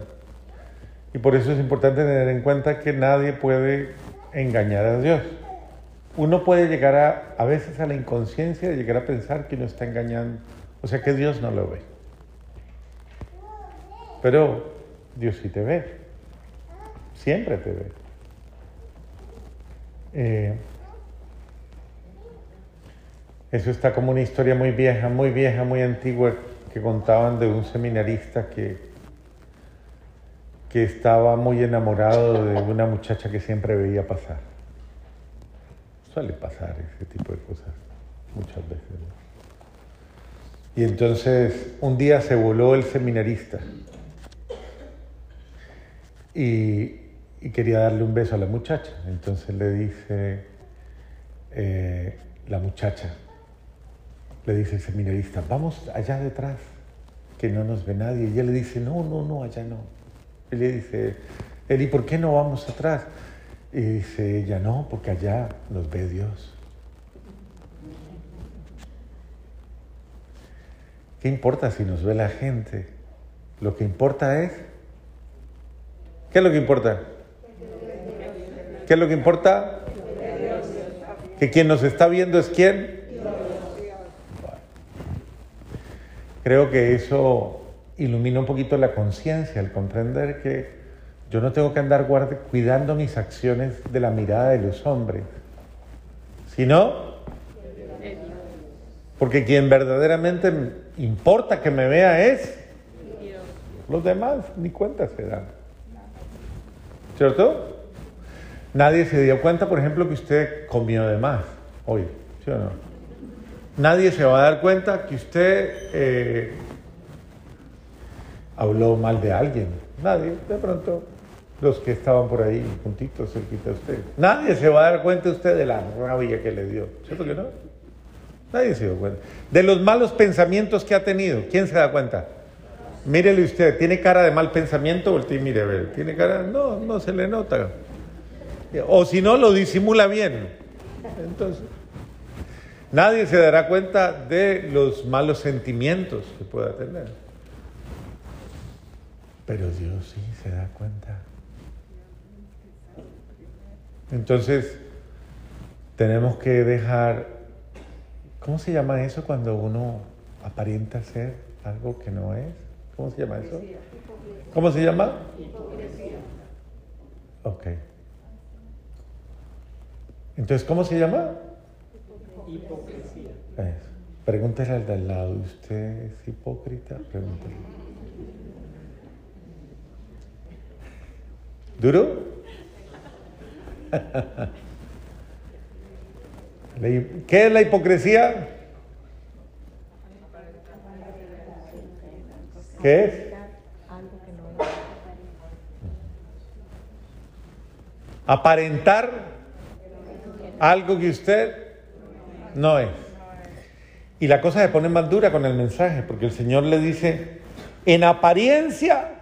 Y por eso es importante tener en cuenta que nadie puede engañar a Dios. Uno puede llegar a, a veces a la inconsciencia de llegar a pensar que uno está engañando, o sea que Dios no lo ve. Pero Dios sí te ve, siempre te ve. Eh, eso está como una historia muy vieja, muy vieja, muy antigua, que contaban de un seminarista que, que estaba muy enamorado de una muchacha que siempre veía pasar. Suele pasar ese tipo de cosas muchas veces. Y entonces un día se voló el seminarista y, quería darle un beso a la muchacha. Entonces le dice eh, la muchacha, le dice el seminarista, vamos allá detrás, que no nos ve nadie. Y ella le dice, no, no, no, allá no. Y le dice, él, ¿y por qué no vamos atrás? Y dice ella, no, porque allá nos ve Dios. ¿Qué importa si nos ve la gente? Lo que importa es ¿Qué es lo que importa? ¿Qué es lo que importa? Que quien nos está viendo es quién. Creo que eso ilumina un poquito la conciencia, el comprender que yo no tengo que andar cuidando mis acciones de la mirada de los hombres, sino porque quien verdaderamente importa que me vea es los demás, ni cuenta se dan. ¿Cierto? Nadie se dio cuenta, por ejemplo, que usted comió de más hoy, ¿sí o no? Nadie se va a dar cuenta que usted eh, habló mal de alguien. Nadie, de pronto, los que estaban por ahí juntitos, cerquita de usted. Nadie se va a dar cuenta usted de la rabia que le dio, ¿cierto que no? Nadie se dio cuenta. De los malos pensamientos que ha tenido, ¿quién se da cuenta? Mírele usted, ¿tiene cara de mal pensamiento? Voltee mire, ver, ¿tiene cara? No, no se le nota. O si no, lo disimula bien. Entonces, nadie se dará cuenta de los malos sentimientos que pueda tener. Pero Dios sí se da cuenta. Entonces, tenemos que dejar, ¿cómo se llama eso cuando uno aparenta ser algo que no es? ¿Cómo se llama eso? ¿Cómo se llama? Hipocresía. Ok. Entonces, ¿cómo se llama? Hipocresía. Pregúntale al de al lado, ¿usted es hipócrita? Pregúntale. ¿Duro? ¿Qué es la hipocresía? ¿Qué es? Aparentar algo que usted no es. Y la cosa se pone más dura con el mensaje, porque el Señor le dice, en apariencia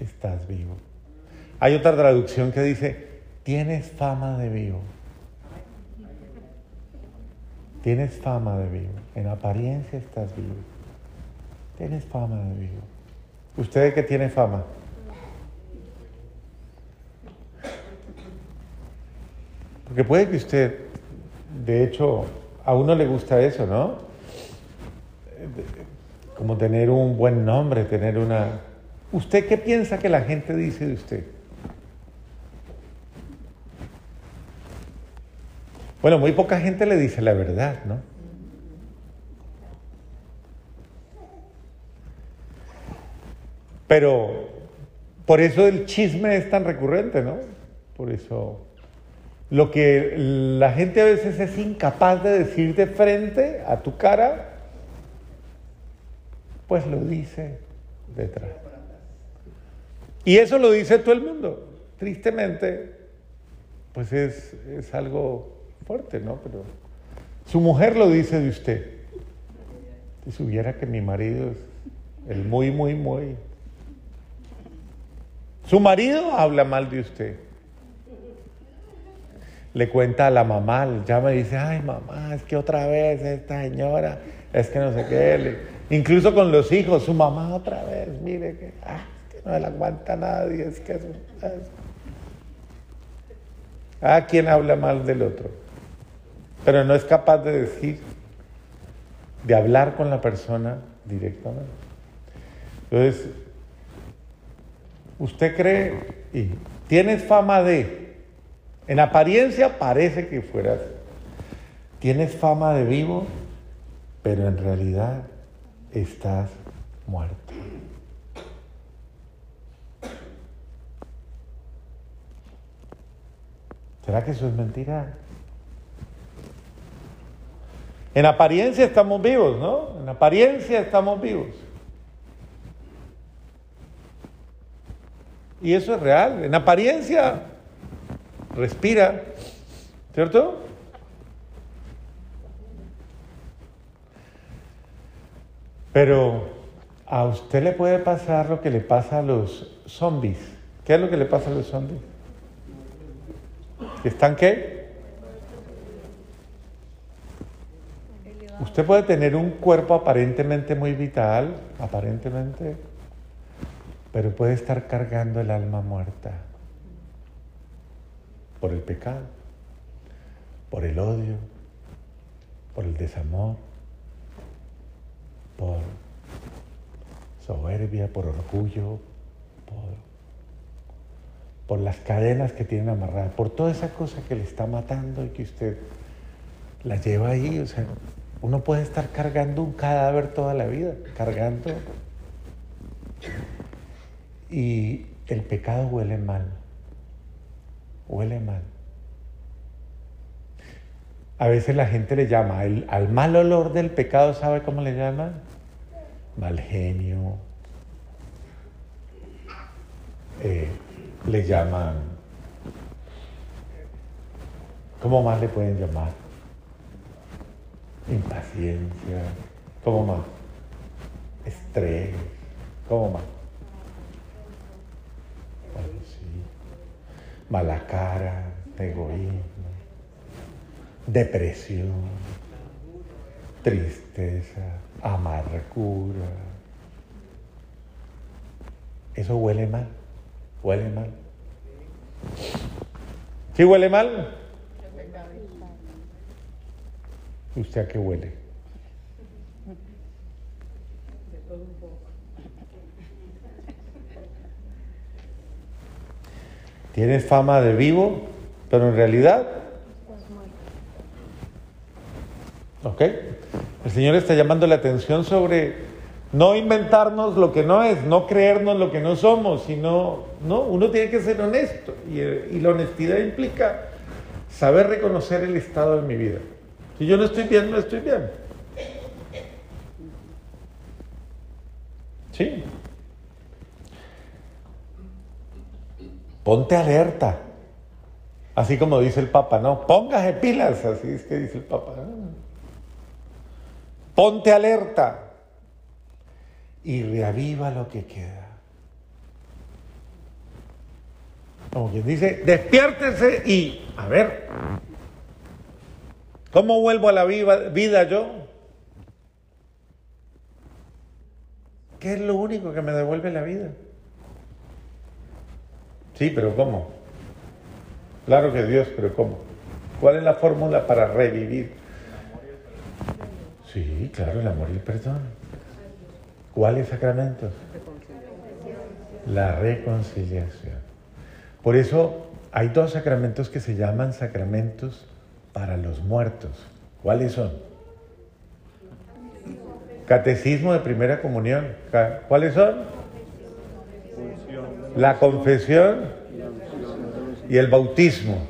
estás vivo. Hay otra traducción que dice, tienes fama de vivo. Tienes fama de vivo. En apariencia estás vivo. Tienes fama de vivo. ¿Usted qué tiene fama? Porque puede que usted, de hecho, a uno le gusta eso, ¿no? Como tener un buen nombre, tener una... ¿Usted qué piensa que la gente dice de usted? Bueno, muy poca gente le dice la verdad, ¿no? Pero por eso el chisme es tan recurrente, ¿no? Por eso lo que la gente a veces es incapaz de decir de frente a tu cara, pues lo dice detrás. Y eso lo dice todo el mundo. Tristemente, pues es, es algo fuerte, ¿no? Pero su mujer lo dice de usted. Si supiera que mi marido es el muy, muy, muy. Su marido habla mal de usted. Le cuenta a la mamá, llama y dice, ay mamá, es que otra vez esta señora, es que no sé qué. incluso con los hijos, su mamá otra vez, mire que, ah, que no le aguanta nadie, es que eso, Ah, quien habla mal del otro, pero no es capaz de decir, de hablar con la persona directamente. Entonces, usted cree y tienes fama de, en apariencia parece que fueras, tienes fama de vivo, pero en realidad estás muerto. ¿Será que eso es mentira? En apariencia estamos vivos, ¿no? En apariencia estamos vivos. Y eso es real. En apariencia, respira. ¿Cierto? Pero a usted le puede pasar lo que le pasa a los zombies. ¿Qué es lo que le pasa a los zombies? ¿Están qué? Usted puede tener un cuerpo aparentemente muy vital, aparentemente pero puede estar cargando el alma muerta por el pecado, por el odio, por el desamor, por soberbia, por orgullo, por, por las cadenas que tienen amarradas, por toda esa cosa que le está matando y que usted la lleva ahí. O sea, uno puede estar cargando un cadáver toda la vida, cargando y el pecado huele mal, huele mal. A veces la gente le llama, al mal olor del pecado, ¿sabe cómo le llaman? Mal genio. Eh, le llaman, ¿cómo más le pueden llamar? Impaciencia, ¿cómo más? Estrés, ¿cómo más? mala cara, egoísmo, depresión, tristeza, amargura. Eso huele mal, huele mal. ¿Sí huele mal? ¿Usted a qué huele? Tienes fama de vivo, pero en realidad... ¿Ok? El Señor está llamando la atención sobre no inventarnos lo que no es, no creernos lo que no somos, sino, no, uno tiene que ser honesto. Y la honestidad implica saber reconocer el estado de mi vida. Si yo no estoy bien, no estoy bien. ¿Sí? Ponte alerta. Así como dice el Papa, ¿no? Póngase pilas, así es que dice el Papa. Ponte alerta y reaviva lo que queda. Como quien dice, despiértese y, a ver, ¿cómo vuelvo a la vida yo? ¿Qué es lo único que me devuelve la vida? Sí, pero ¿cómo? Claro que Dios, pero ¿cómo? ¿Cuál es la fórmula para revivir? Sí, claro, el amor y el perdón. ¿Cuáles sacramentos? La reconciliación. Por eso hay dos sacramentos que se llaman sacramentos para los muertos. ¿Cuáles son? Catecismo de primera comunión. ¿Cuáles son? la confesión y el bautismo.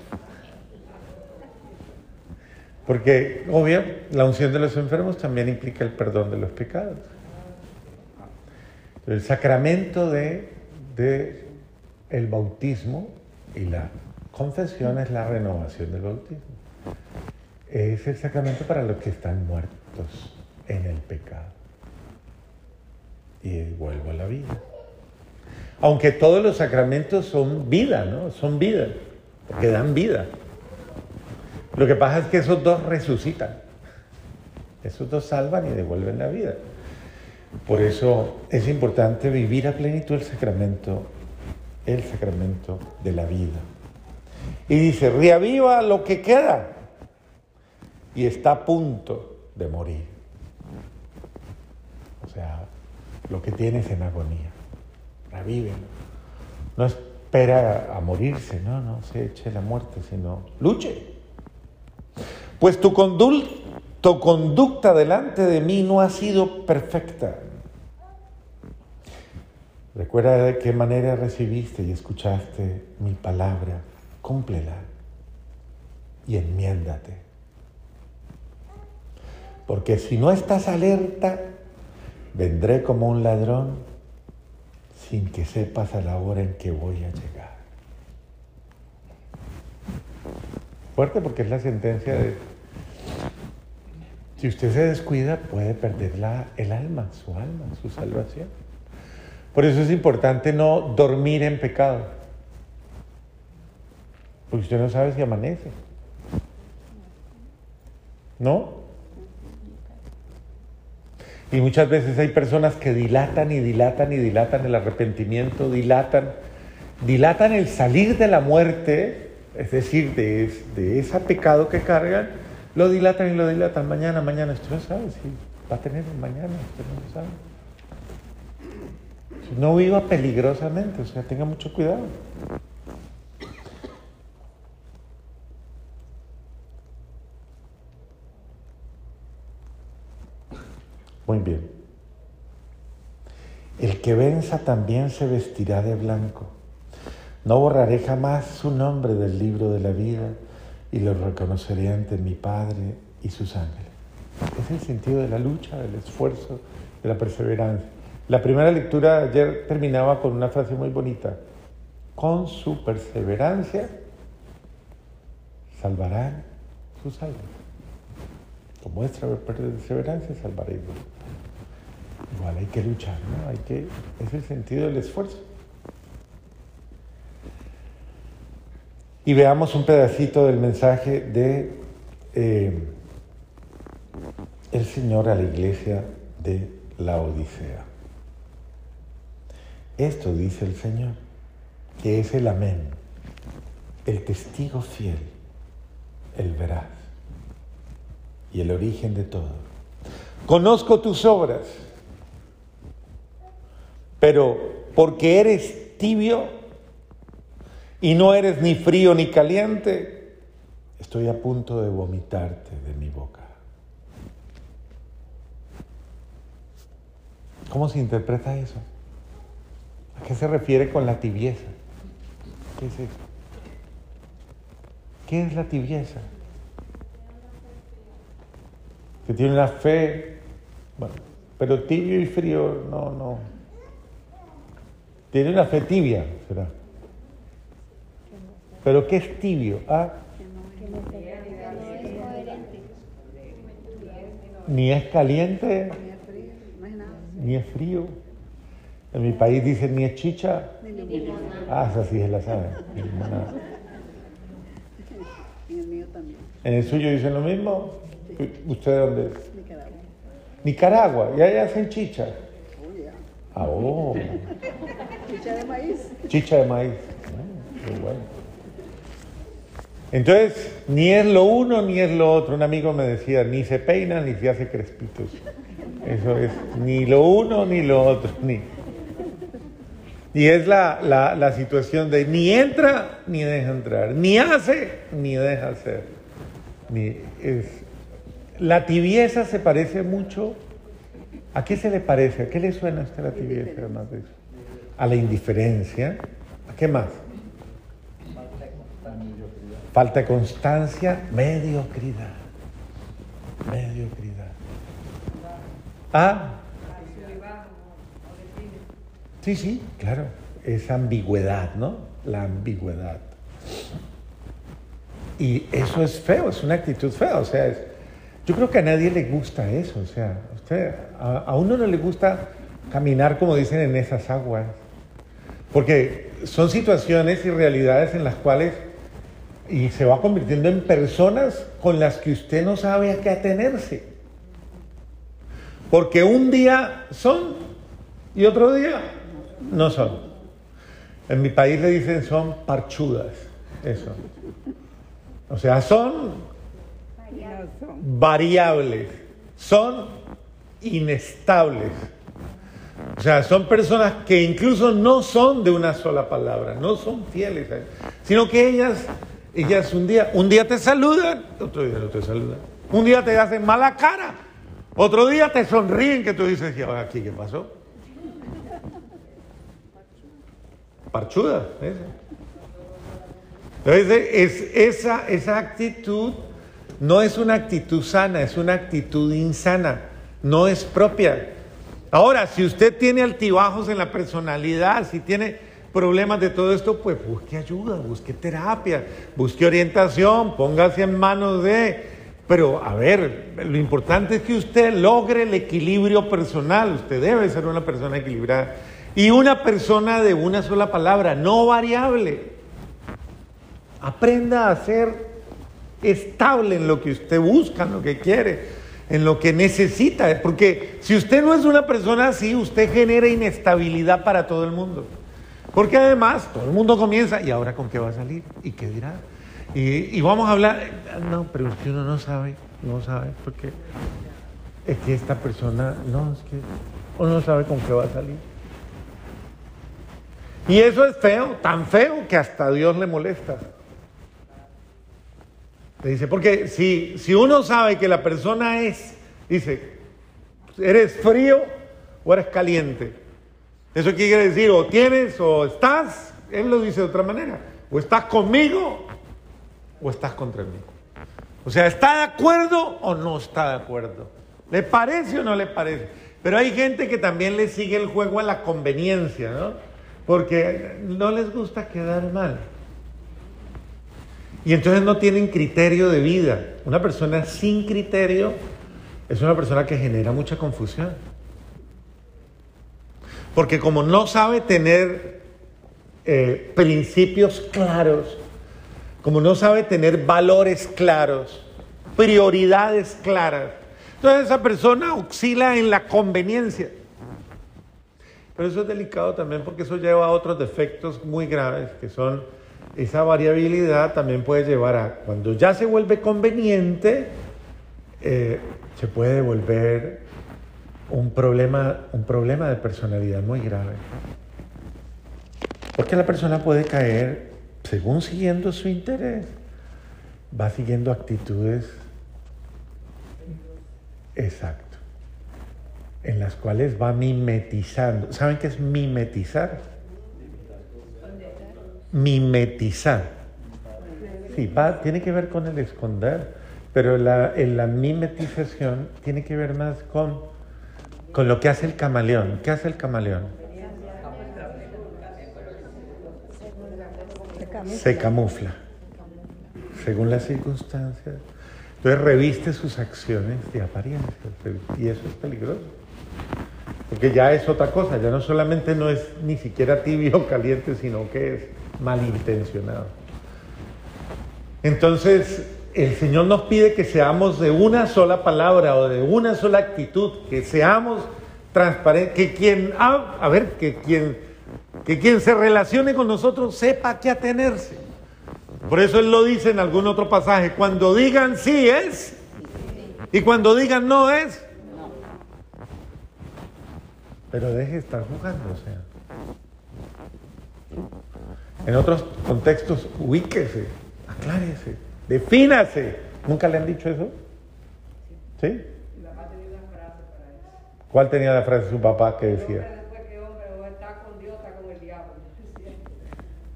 Porque, obvio, la unción de los enfermos también implica el perdón de los pecados. El sacramento de, de el bautismo y la confesión es la renovación del bautismo. Es el sacramento para los que están muertos en el pecado. Y vuelvo a la vida. Aunque todos los sacramentos son vida, ¿no? Son vida, porque dan vida. Lo que pasa es que esos dos resucitan. Esos dos salvan y devuelven la vida. Por eso es importante vivir a plenitud el sacramento, el sacramento de la vida. Y dice, reaviva lo que queda y está a punto de morir. O sea, lo que tienes en agonía, revívelo. No espera a morirse, no, no se eche la muerte, sino luche. Pues tu, tu conducta delante de mí no ha sido perfecta. Recuerda de qué manera recibiste y escuchaste mi palabra cúmplela y enmiéndate. Porque si no estás alerta, vendré como un ladrón sin que sepas a la hora en que voy a llegar. Fuerte porque es la sentencia de... Si usted se descuida, puede perder la, el alma, su alma, su salvación. Por eso es importante no dormir en pecado. Porque usted no sabe si amanece. ¿No? Y muchas veces hay personas que dilatan y dilatan y dilatan el arrepentimiento, dilatan, dilatan el salir de la muerte, es decir, de, de ese pecado que cargan, lo dilatan y lo dilatan. Mañana, mañana, usted no sabe si va a tener mañana, usted no lo sabe. No viva peligrosamente, o sea, tenga mucho cuidado. Muy bien. El que venza también se vestirá de blanco. No borraré jamás su nombre del libro de la vida y lo reconoceré ante mi Padre y sus ángeles. Es el sentido de la lucha, del esfuerzo, de la perseverancia. La primera lectura ayer terminaba con una frase muy bonita. Con su perseverancia salvarán sus almas. Con vuestra perseverancia salvaréis. Igual hay que luchar, ¿no? Hay que, es el sentido del esfuerzo. Y veamos un pedacito del mensaje de eh, el Señor a la iglesia de la Odisea. Esto dice el Señor, que es el amén, el testigo fiel, el veraz y el origen de todo. Conozco tus obras pero porque eres tibio y no eres ni frío ni caliente, estoy a punto de vomitarte de mi boca. ¿Cómo se interpreta eso? ¿A qué se refiere con la tibieza? ¿Qué es eso? ¿Qué es la tibieza? Que tiene la fe, bueno, pero tibio y frío, no, no. Tiene una fe tibia, será. ¿Pero qué es tibio? ¿Ah? Ni es caliente, ni es frío. En mi país dicen ni es chicha. Ah, esa sí es la sabe. En el suyo dicen lo mismo. ¿Usted dónde es? Nicaragua. Nicaragua, y allá hacen chicha. Ah, oh. Chicha de maíz. Chicha de maíz. Ah, muy bueno. Entonces, ni es lo uno ni es lo otro. Un amigo me decía, ni se peina ni se hace crespitos. Eso es, ni lo uno ni lo otro. Ni. Y es la, la, la situación de ni entra ni deja entrar, ni hace ni deja hacer. Ni es, la tibieza se parece mucho ¿A qué se le parece? ¿A qué le suena a usted la tibieza además de eso? A la indiferencia. ¿A qué más? Falta de constancia, mediocridad. Mediocridad. ¿Ah? Sí, sí, claro. Esa ambigüedad, ¿no? La ambigüedad. Y eso es feo, es una actitud fea. O sea, yo creo que a nadie le gusta eso. O sea, a, a uno no le gusta caminar, como dicen, en esas aguas. Porque son situaciones y realidades en las cuales y se va convirtiendo en personas con las que usted no sabe a qué atenerse. Porque un día son y otro día no son. En mi país le dicen son parchudas, eso. O sea, son variables, son inestables. O sea, son personas que incluso no son de una sola palabra, no son fieles, sino que ellas, ellas un día, un día te saludan, otro día no te saludan. Un día te hacen mala cara, otro día te sonríen que tú dices, ya aquí qué pasó. Parchuda, Entonces, es, esa, esa actitud no es una actitud sana, es una actitud insana, no es propia. Ahora, si usted tiene altibajos en la personalidad, si tiene problemas de todo esto, pues busque ayuda, busque terapia, busque orientación, póngase en manos de... Pero, a ver, lo importante es que usted logre el equilibrio personal. Usted debe ser una persona equilibrada. Y una persona de una sola palabra, no variable. Aprenda a ser estable en lo que usted busca, en lo que quiere en lo que necesita, porque si usted no es una persona así, usted genera inestabilidad para todo el mundo. Porque además todo el mundo comienza, ¿y ahora con qué va a salir? ¿Y qué dirá? Y, vamos a hablar, no, pero es que uno no sabe, no sabe, porque es que esta persona, no, es que uno no sabe con qué va a salir. Y eso es feo, tan feo que hasta Dios le molesta. Dice, porque si, si uno sabe que la persona es, dice, eres frío o eres caliente. Eso quiere decir, o tienes o estás, él lo dice de otra manera, o estás conmigo o estás contra mí. O sea, ¿está de acuerdo o no está de acuerdo? ¿Le parece o no le parece? Pero hay gente que también le sigue el juego a la conveniencia, ¿no? Porque no les gusta quedar mal. Y entonces no tienen criterio de vida. Una persona sin criterio es una persona que genera mucha confusión. Porque como no sabe tener eh, principios claros, como no sabe tener valores claros, prioridades claras, entonces esa persona oscila en la conveniencia. Pero eso es delicado también porque eso lleva a otros defectos muy graves que son esa variabilidad también puede llevar a, cuando ya se vuelve conveniente, eh, se puede volver un problema, un problema de personalidad muy grave. Porque la persona puede caer, según siguiendo su interés, va siguiendo actitudes exacto, en las cuales va mimetizando. ¿Saben qué es mimetizar? Mimetizar. Sí, va, tiene que ver con el esconder, pero la, en la mimetización tiene que ver más con, con lo que hace el camaleón. ¿Qué hace el camaleón? Se camufla, según las circunstancias. Entonces reviste sus acciones de apariencia y eso es peligroso. Porque ya es otra cosa, ya no solamente no es ni siquiera tibio o caliente, sino que es malintencionado. Entonces, el Señor nos pide que seamos de una sola palabra o de una sola actitud, que seamos transparentes, que quien, a ver, que quien, que quien se relacione con nosotros sepa qué atenerse. Por eso Él lo dice en algún otro pasaje, cuando digan sí es y cuando digan no es. Pero deje de estar jugando, o sea. En otros contextos, ubíquese, aclárese, defínase. ¿Nunca le han dicho eso? ¿Sí? ¿Cuál tenía la frase de su papá que decía?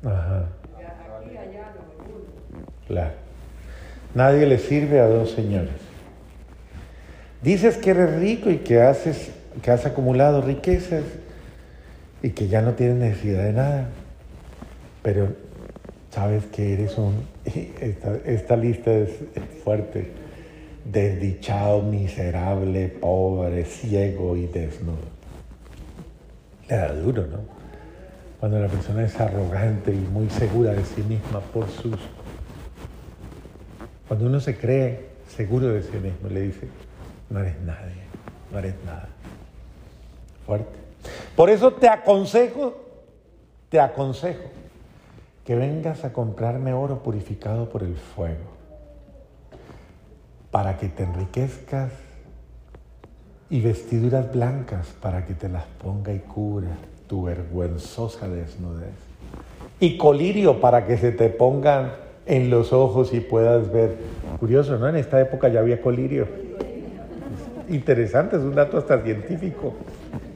Ajá. Claro. Nadie le sirve a dos señores. Dices que eres rico y que haces, que has acumulado riquezas y que ya no tienes necesidad de nada, pero sabes que eres un, esta, esta lista es fuerte, desdichado, miserable, pobre, ciego y desnudo. Le da duro, ¿no? Cuando la persona es arrogante y muy segura de sí misma por sus... Cuando uno se cree seguro de sí mismo, le dice, no eres nadie, no eres nada. Fuerte. Por eso te aconsejo, te aconsejo que vengas a comprarme oro purificado por el fuego, para que te enriquezcas y vestiduras blancas para que te las ponga y cubra tu vergüenzosa desnudez. Y colirio para que se te pongan en los ojos y puedas ver. Curioso, ¿no? En esta época ya había colirio. Interesante, es un dato hasta científico.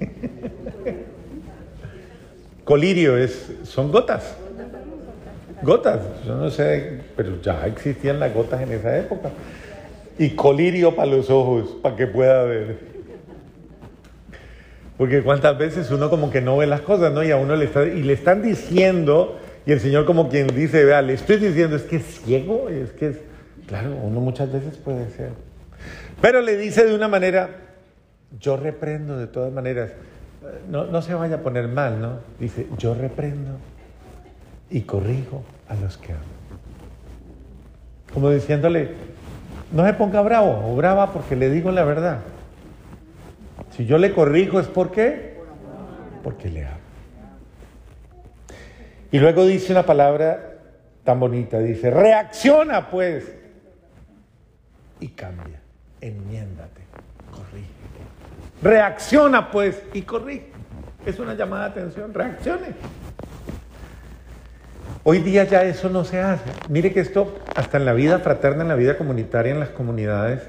Colirio es, son gotas. Gotas, yo no sé, pero ya existían las gotas en esa época. Y colirio para los ojos, para que pueda ver. Porque cuántas veces uno como que no ve las cosas, ¿no? Y a uno le, está, y le están diciendo, y el Señor como quien dice, vea, le estoy diciendo, es que es ciego, es que es... Claro, uno muchas veces puede ser. Pero le dice de una manera, yo reprendo de todas maneras. No, no se vaya a poner mal, ¿no? Dice, yo reprendo y corrijo a los que amo. Como diciéndole, no se ponga bravo o brava porque le digo la verdad. Si yo le corrijo es porque, porque le amo. Y luego dice una palabra tan bonita, dice, reacciona pues y cambia, enmiéndate, corrige. Reacciona pues y corrige. Es una llamada de atención, reaccione. Hoy día ya eso no se hace. Mire que esto, hasta en la vida fraterna, en la vida comunitaria, en las comunidades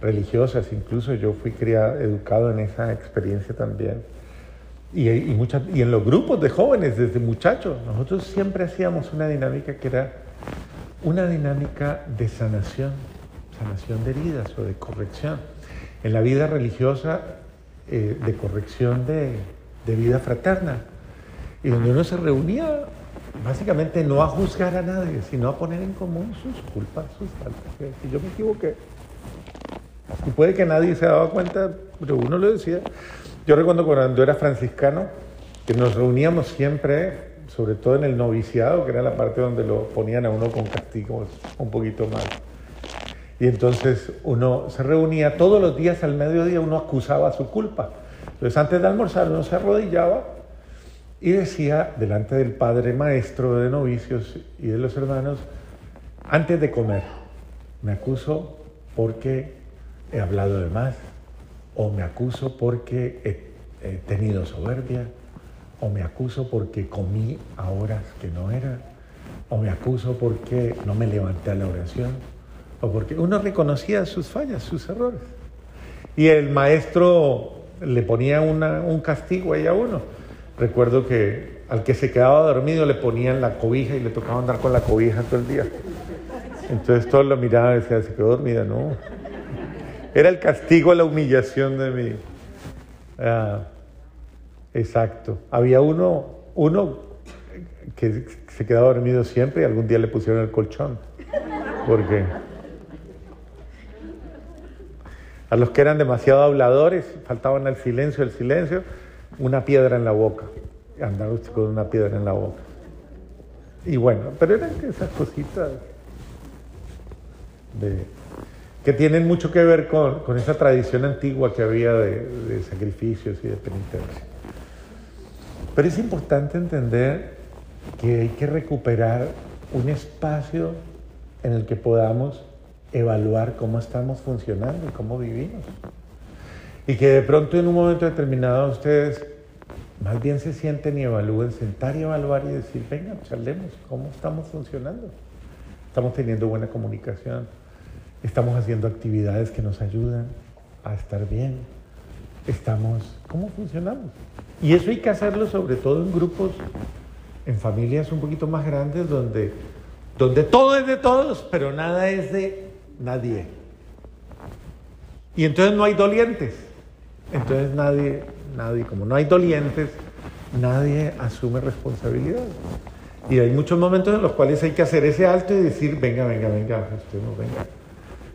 religiosas, incluso yo fui criado, educado en esa experiencia también. Y, y, y en los grupos de jóvenes, desde muchachos, nosotros siempre hacíamos una dinámica que era una dinámica de sanación, sanación de heridas o de corrección. En la vida religiosa, eh, de corrección de, de vida fraterna. Y donde uno se reunía básicamente no a juzgar a nadie, sino a poner en común sus culpas, sus faltas. Si yo me equivoqué, y puede que nadie se daba cuenta, pero uno lo decía. Yo recuerdo cuando era franciscano, que nos reuníamos siempre, sobre todo en el noviciado, que era la parte donde lo ponían a uno con castigos un poquito más. Y entonces uno se reunía todos los días al mediodía, uno acusaba su culpa. Entonces antes de almorzar uno se arrodillaba y decía delante del padre maestro de novicios y de los hermanos, antes de comer, me acuso porque he hablado de más, o me acuso porque he, tenido soberbia, o me acuso porque comí a horas que no era, o me acuso porque no me levanté a la oración, o porque uno reconocía sus fallas, sus errores. Y el maestro le ponía un castigo ahí a uno. Recuerdo que al que se quedaba dormido le ponían la cobija y le tocaba andar con la cobija todo el día. Entonces todos lo miraban y decían, se quedó dormida, no. Era el castigo, la humillación de mí. Ah, exacto. Había uno, uno que se quedaba dormido siempre y algún día le pusieron el colchón. Porque a los que eran demasiado habladores, faltaban el silencio, el silencio, una piedra en la boca. Usted con una piedra en la boca. Y bueno, pero eran esas cositas de, que tienen mucho que ver con, con esa tradición antigua que había de, de, sacrificios y de penitencia. Pero es importante entender que hay que recuperar un espacio en el que podamos evaluar cómo estamos funcionando y cómo vivimos. Y que de pronto en un momento determinado ustedes más bien se sienten y evalúen, sentar y evaluar y decir, venga, charlemos, ¿cómo estamos funcionando? Estamos teniendo buena comunicación, estamos haciendo actividades que nos ayudan a estar bien, estamos, ¿cómo funcionamos? Y eso hay que hacerlo sobre todo en grupos, en familias un poquito más grandes, donde, donde todo es de todos, pero nada es de nadie. Y entonces no hay dolientes. Entonces nadie, nadie, como no hay dolientes, nadie asume responsabilidad. Y hay muchos momentos en los cuales hay que hacer ese alto y decir, venga, venga, venga, usted no venga.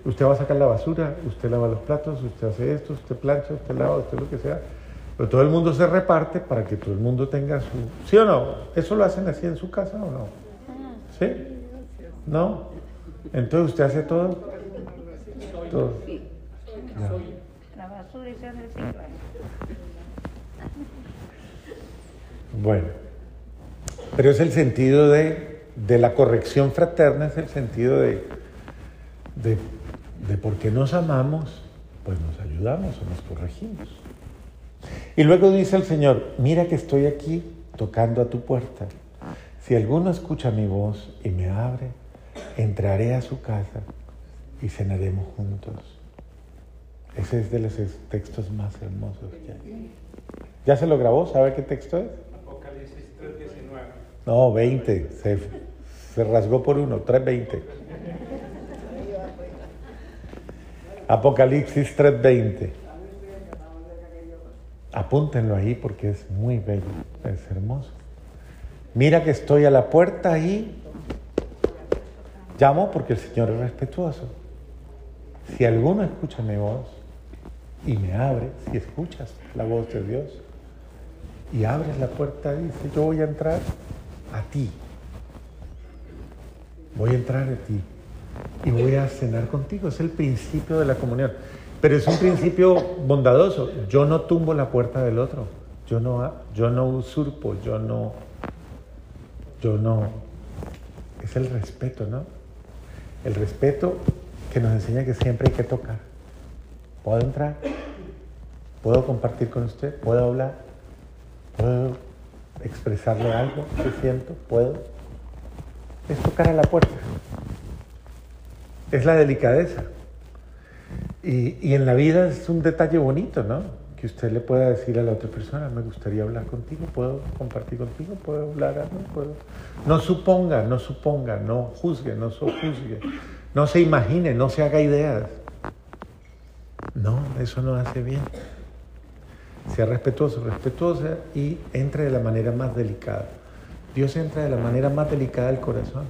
Usted va a sacar la basura, usted lava los platos, usted hace esto, usted plancha, usted lava, usted lo que sea. Pero todo el mundo se reparte para que todo el mundo tenga su... ¿Sí o no? ¿Eso lo hacen así en su casa o no? ¿Sí? ¿No? Entonces usted hace todo. Todo. La hace Bueno, pero es el sentido de, de la corrección fraterna, es el sentido de, de, de por qué nos amamos, pues nos ayudamos o nos corregimos. Y luego dice el Señor, mira que estoy aquí tocando a tu puerta. Si alguno escucha mi voz y me abre, entraré a su casa y cenaremos juntos. Ese es de los textos más hermosos que hay. ¿Ya se lo grabó? ¿Sabe qué texto es? Apocalipsis 3.19. No, 20. Se, se rasgó por uno, 3.20. Apocalipsis 3.20. Apúntenlo ahí porque es muy bello, es hermoso. Mira que estoy a la puerta y llamo porque el Señor es respetuoso. Si alguno escucha mi voz y me abre, si escuchas la voz de Dios y abres la puerta, dice, yo voy a entrar a ti. Voy a entrar a ti y voy a cenar contigo. Es el principio de la comunión. Pero es un principio bondadoso. Yo no tumbo la puerta del otro. Yo no, yo no usurpo, yo no, yo no. Es el respeto, ¿no? El respeto que nos enseña que siempre hay que tocar. ¿Puedo entrar? ¿Puedo compartir con usted? ¿Puedo hablar? ¿Puedo expresarle algo que siento? ¿Puedo? Es tocar a la puerta. Es la delicadeza. Y, y, en la vida es un detalle bonito, ¿no? Que usted le pueda decir a la otra persona, me gustaría hablar contigo, puedo compartir contigo, puedo hablar, no puedo. No suponga, no suponga, no juzgue, no sojuzgue, no se imagine, no se haga ideas. No, eso no hace bien. Sea respetuoso, respetuosa y entre de la manera más delicada. Dios entra de la manera más delicada del corazón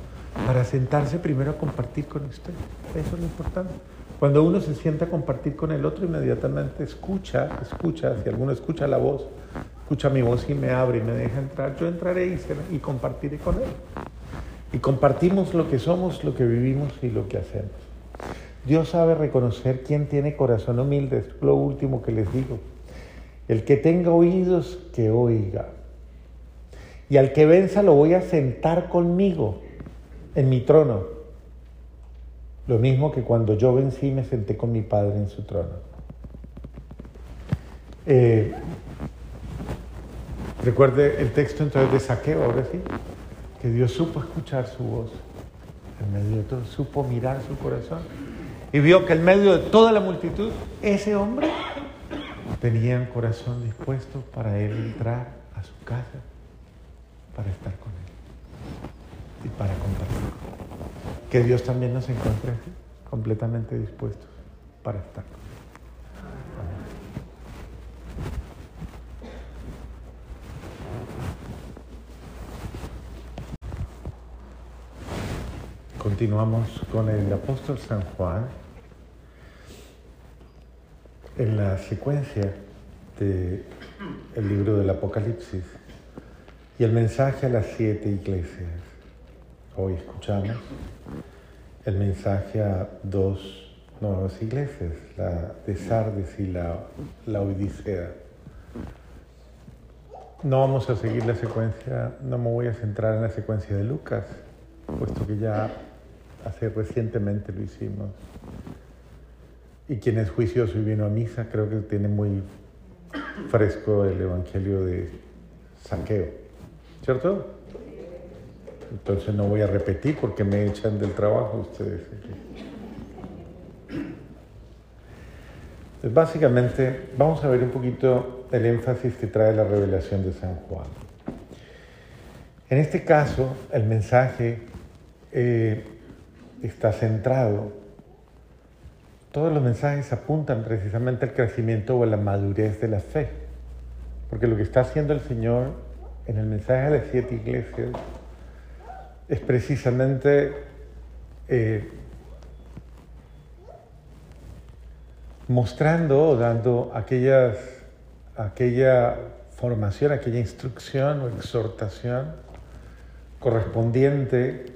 para sentarse primero a compartir con usted. Eso es lo importante. Cuando uno se sienta a compartir con el otro, inmediatamente escucha, escucha, si alguno escucha la voz, escucha mi voz y me abre y me deja entrar, yo entraré y, y compartiré con él. Y compartimos lo que somos, lo que vivimos y lo que hacemos. Dios sabe reconocer quién tiene corazón humilde, es lo último que les digo. El que tenga oídos, que oiga. Y al que venza lo voy a sentar conmigo en mi trono lo mismo que cuando yo vencí me senté con mi padre en su trono. Eh, recuerde el texto entonces de Saqueo, ahora sí, que Dios supo escuchar su voz en medio de todo, supo mirar su corazón y vio que en medio de toda la multitud, ese hombre tenía un corazón dispuesto para él entrar a su casa, para estar con él y para compartir que Dios también nos encuentre completamente dispuestos para estar. Continuamos con el apóstol San Juan en la secuencia del libro del Apocalipsis y el mensaje a las siete iglesias. Hoy escuchamos el mensaje a dos nuevas iglesias, la de Sardes y la, la Odisea. No vamos a seguir la secuencia, no me voy a centrar en la secuencia de Lucas, puesto que ya hace recientemente lo hicimos. Y quien es juicioso y vino a misa, creo que tiene muy fresco el Evangelio de Saqueo, ¿cierto? Entonces no voy a repetir porque me echan del trabajo ustedes. Entonces, básicamente, vamos a ver un poquito el énfasis que trae la revelación de San Juan. En este caso, el mensaje eh, está centrado, todos los mensajes apuntan precisamente al crecimiento o a la madurez de la fe, porque lo que está haciendo el Señor en el mensaje de las siete iglesias es precisamente eh, mostrando o dando aquellas, aquella formación, aquella instrucción o exhortación correspondiente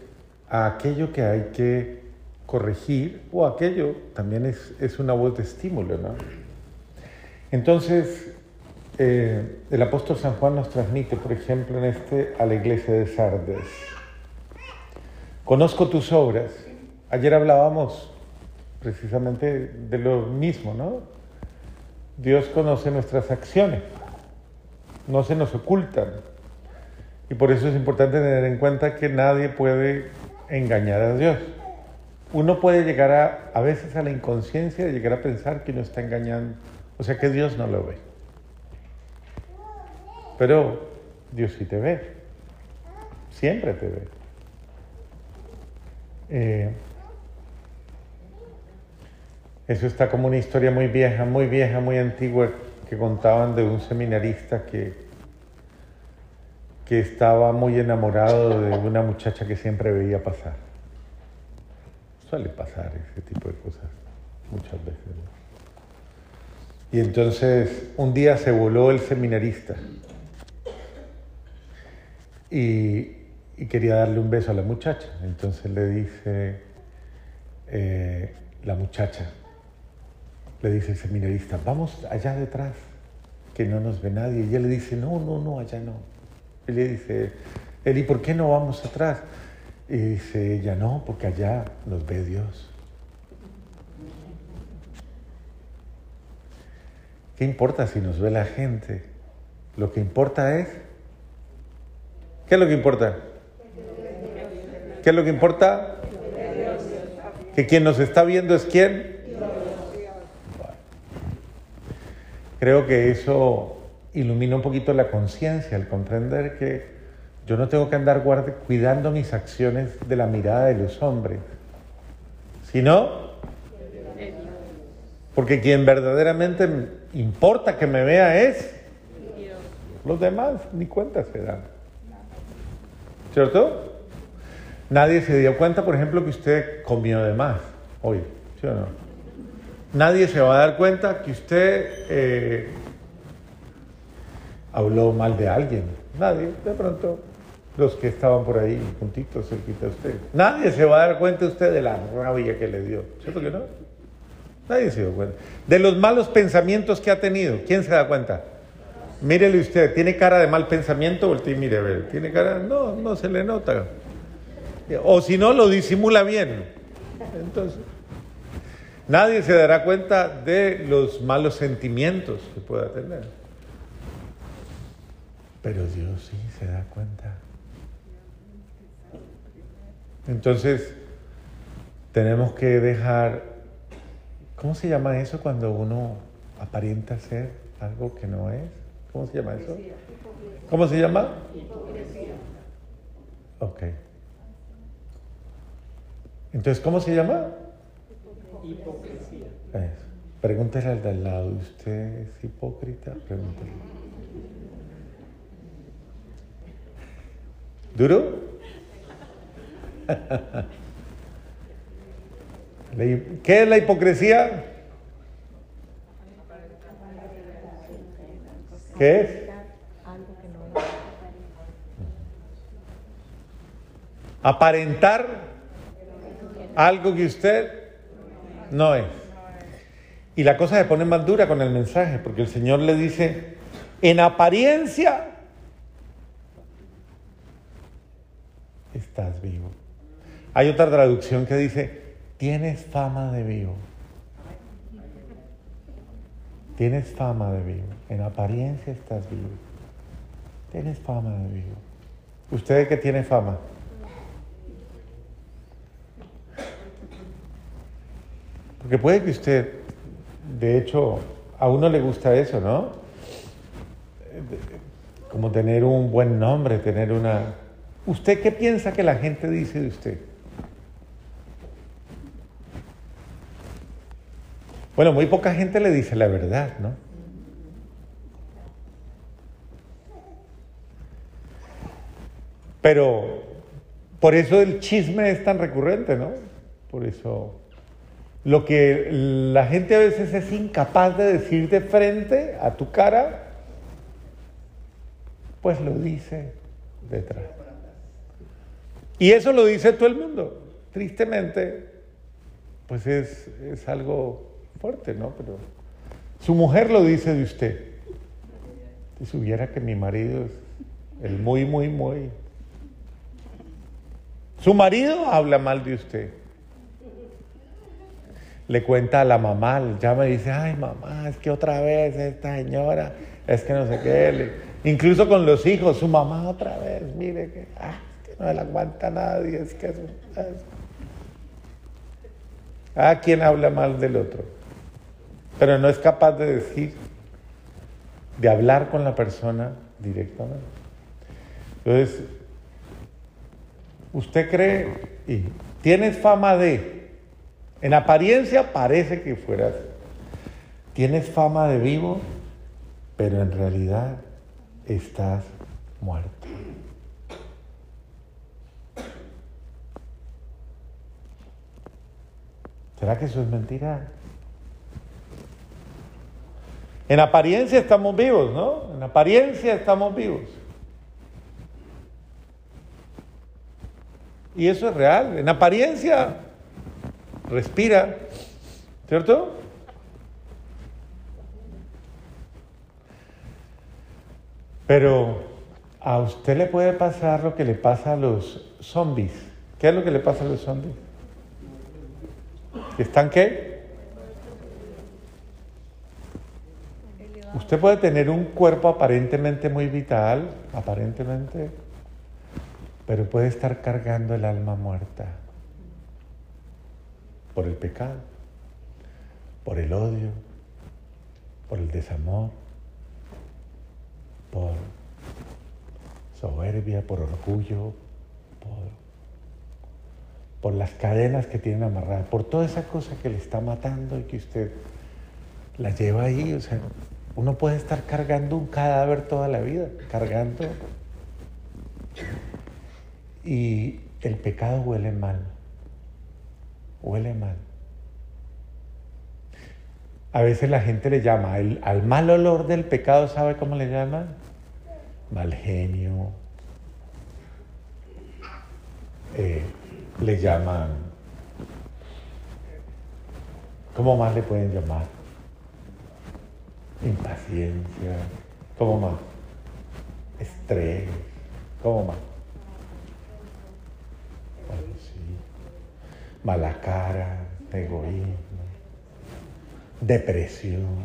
a aquello que hay que corregir o aquello también es, es una voz de estímulo. ¿no? Entonces, eh, el apóstol San Juan nos transmite, por ejemplo, en este a la iglesia de Sardes. Conozco tus obras. Ayer hablábamos precisamente de lo mismo, ¿no? Dios conoce nuestras acciones, no se nos ocultan. Y por eso es importante tener en cuenta que nadie puede engañar a Dios. Uno puede llegar a, a veces a la inconsciencia de llegar a pensar que uno está engañando, o sea que Dios no lo ve. Pero Dios sí te ve, siempre te ve. Eh, eso está como una historia muy vieja, muy vieja, muy antigua, que contaban de un seminarista que, que estaba muy enamorado de una muchacha que siempre veía pasar. Suele pasar ese tipo de cosas muchas veces. Y entonces un día se voló el seminarista y, quería darle un beso a la muchacha. Entonces le dice eh, la muchacha, le dice el seminarista, vamos allá detrás, que no nos ve nadie. Y ella le dice, no, no, no, allá no. Y le dice, ¿y por qué no vamos atrás? Y dice ella, no, porque allá nos ve Dios. ¿Qué importa si nos ve la gente? Lo que importa es ¿Qué es lo que importa? ¿Qué es lo que importa? Que quien nos está viendo es quién. Creo que eso ilumina un poquito la conciencia, el comprender que yo no tengo que andar cuidando mis acciones de la mirada de los hombres, sino porque quien verdaderamente importa que me vea es los demás, ni cuenta se dan. ¿Cierto? Nadie se dio cuenta, por ejemplo, que usted comió de más hoy, ¿sí o no? Nadie se va a dar cuenta que usted eh, habló mal de alguien. Nadie, de pronto, los que estaban por ahí juntitos, cerquita de usted. Nadie se va a dar cuenta usted de la rabia que le dio. ¿Cierto que no? Nadie se dio cuenta. De los malos pensamientos que ha tenido. ¿Quién se da cuenta? Mírele usted, ¿tiene cara de mal pensamiento? Voltee y mire, a ver, ¿tiene cara? No, no se le nota. O si no, lo disimula bien. Entonces, nadie se dará cuenta de los malos sentimientos que pueda tener. Pero Dios sí se da cuenta. Entonces, tenemos que dejar, ¿cómo se llama eso cuando uno aparenta ser algo que no es? ¿Cómo se llama eso? ¿Cómo se llama? Hipocresía. Ok. Entonces, ¿cómo se llama? Hipocresía. Pregúntale al de al lado, ¿usted es hipócrita? Pregúntale. ¿Duro? ¿Qué es la hipocresía? ¿Qué es? Aparentar algo que usted no es. Y la cosa se pone más dura con el mensaje, porque el Señor le dice, en apariencia estás vivo. Hay otra traducción que dice, tienes fama de vivo. Tienes fama de vivo. En apariencia estás vivo. Tienes fama de vivo. ¿Usted qué tiene fama? Porque puede que usted, de hecho, a uno le gusta eso, ¿no? Como tener un buen nombre, tener una... ¿Usted qué piensa que la gente dice de usted? Bueno, muy poca gente le dice la verdad, ¿no? Pero por eso el chisme es tan recurrente, ¿no? Por eso lo que la gente a veces es incapaz de decir de frente a tu cara, pues lo dice detrás. Y eso lo dice todo el mundo. Tristemente, pues es, es algo fuerte, ¿no? Pero su mujer lo dice de usted. Si supiera que mi marido es el muy, muy, muy. Su marido habla mal de usted. Le cuenta a la mamá, llama y dice, ay mamá, es que otra vez esta señora, es que no sé qué. incluso con los hijos, su mamá otra vez, mire que, ah, que no le aguanta nadie, es que es, Ah, quien habla mal del otro, pero no es capaz de decir, de hablar con la persona directamente. Entonces, usted cree y tienes fama de, en apariencia parece que fueras, tienes fama de vivo, pero en realidad estás muerto. ¿Será que eso es mentira? En apariencia estamos vivos, ¿no? En apariencia estamos vivos. Y eso es real. En apariencia respira, ¿cierto? Pero a usted le puede pasar lo que le pasa a los zombies. ¿Qué es lo que le pasa a los zombies? ¿Están qué? Usted puede tener un cuerpo aparentemente muy vital, aparentemente, pero puede estar cargando el alma muerta por el pecado, por el odio, por el desamor, por soberbia, por orgullo, por, las cadenas que tienen amarradas, por toda esa cosa que le está matando y que usted la lleva ahí. O sea, uno puede estar cargando un cadáver toda la vida, cargando y el pecado huele mal, huele mal. A veces la gente le llama, al mal olor del pecado, ¿sabe cómo le llaman? Mal genio. Eh, le llaman, ¿cómo más le pueden llamar? Impaciencia, ¿cómo más? Estrés, ¿cómo más? mala cara, egoísmo, depresión,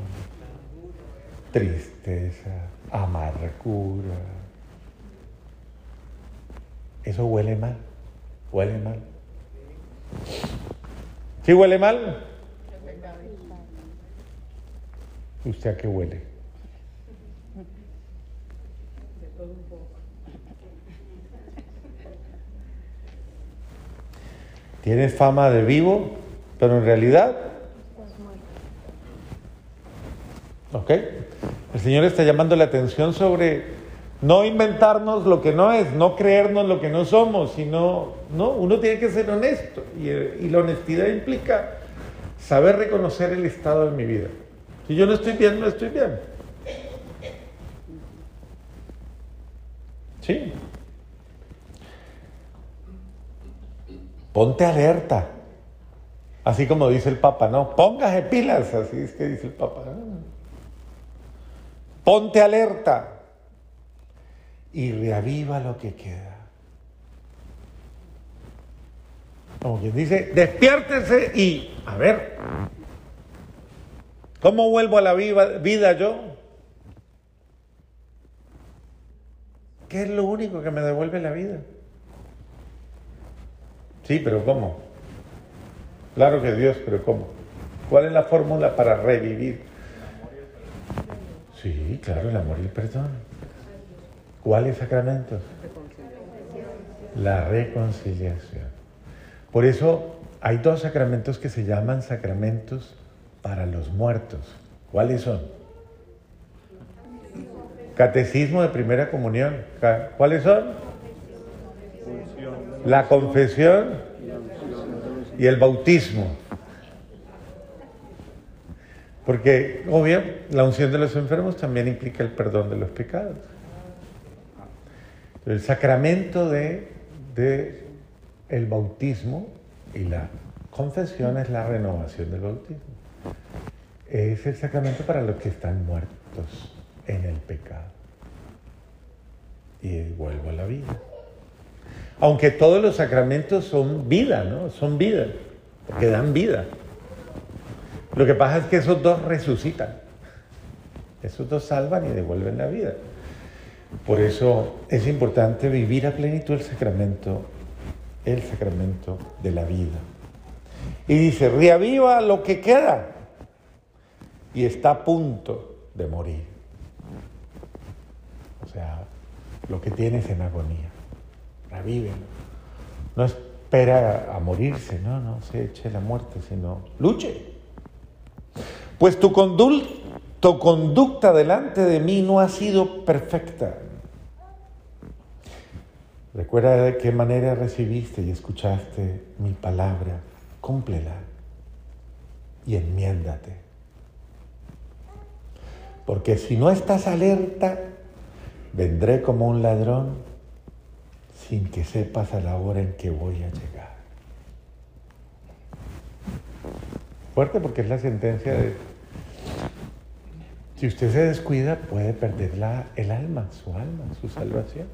tristeza, amargura. Eso huele mal, huele mal. ¿Sí huele mal? ¿Usted a qué huele? Tienes fama de vivo, pero en realidad... ¿Ok? El Señor está llamando la atención sobre no inventarnos lo que no es, no creernos lo que no somos, sino, no, uno tiene que ser honesto. Y la honestidad implica saber reconocer el estado de mi vida. Si yo no estoy bien, no estoy bien. ¿Sí? Ponte alerta. Así como dice el Papa, ¿no? Póngase pilas, así es que dice el Papa. Ponte alerta y reaviva lo que queda. Como quien dice, despiértese y, a ver, ¿cómo vuelvo a la vida yo? ¿Qué es lo único que me devuelve la vida? Sí, pero ¿cómo? Claro que Dios, pero ¿cómo? ¿Cuál es la fórmula para revivir? Sí, claro, el amor y el perdón. ¿Cuáles sacramentos? La reconciliación. Por eso hay dos sacramentos que se llaman sacramentos para los muertos. ¿Cuáles son? Catecismo de primera comunión. ¿Cuáles son? La confesión y el bautismo. Porque, obvio, la unción de los enfermos también implica el perdón de los pecados. El sacramento de, de el bautismo y la confesión es la renovación del bautismo. Es el sacramento para los que están muertos en el pecado. Y vuelvo a la vida. Aunque todos los sacramentos son vida, ¿no? Son vida, porque dan vida. Lo que pasa es que esos dos resucitan. Esos dos salvan y devuelven la vida. Por eso es importante vivir a plenitud el sacramento, el sacramento de la vida. Y dice, reaviva lo que queda y está a punto de morir. O sea, lo que tienes en agonía, revívelo. No espera a morirse, no, no se eche la muerte, sino luche. Pues tu, tu conducta delante de mí no ha sido perfecta. Recuerda de qué manera recibiste y escuchaste mi palabra, cúmplela y enmiéndate. Porque si no estás alerta, vendré como un ladrón sin que sepas a la hora en que voy a llegar. Fuerte porque es la sentencia de si usted se descuida, puede perder la, el alma, su alma, su salvación.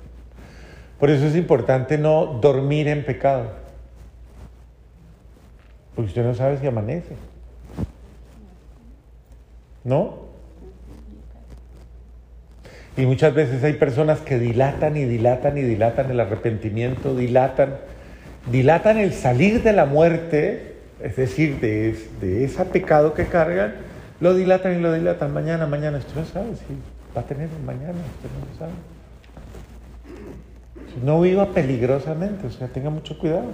Por eso es importante no dormir en pecado. Porque usted no sabe si amanece. ¿No? Y muchas veces hay personas que dilatan y dilatan y dilatan el arrepentimiento, dilatan, dilatan el salir de la muerte, es decir, de, de ese pecado que cargan, lo dilatan y lo dilatan. Mañana, mañana. Usted no sabe si va a tener un mañana. Usted no lo sabe. No viva peligrosamente. O sea, tenga mucho cuidado.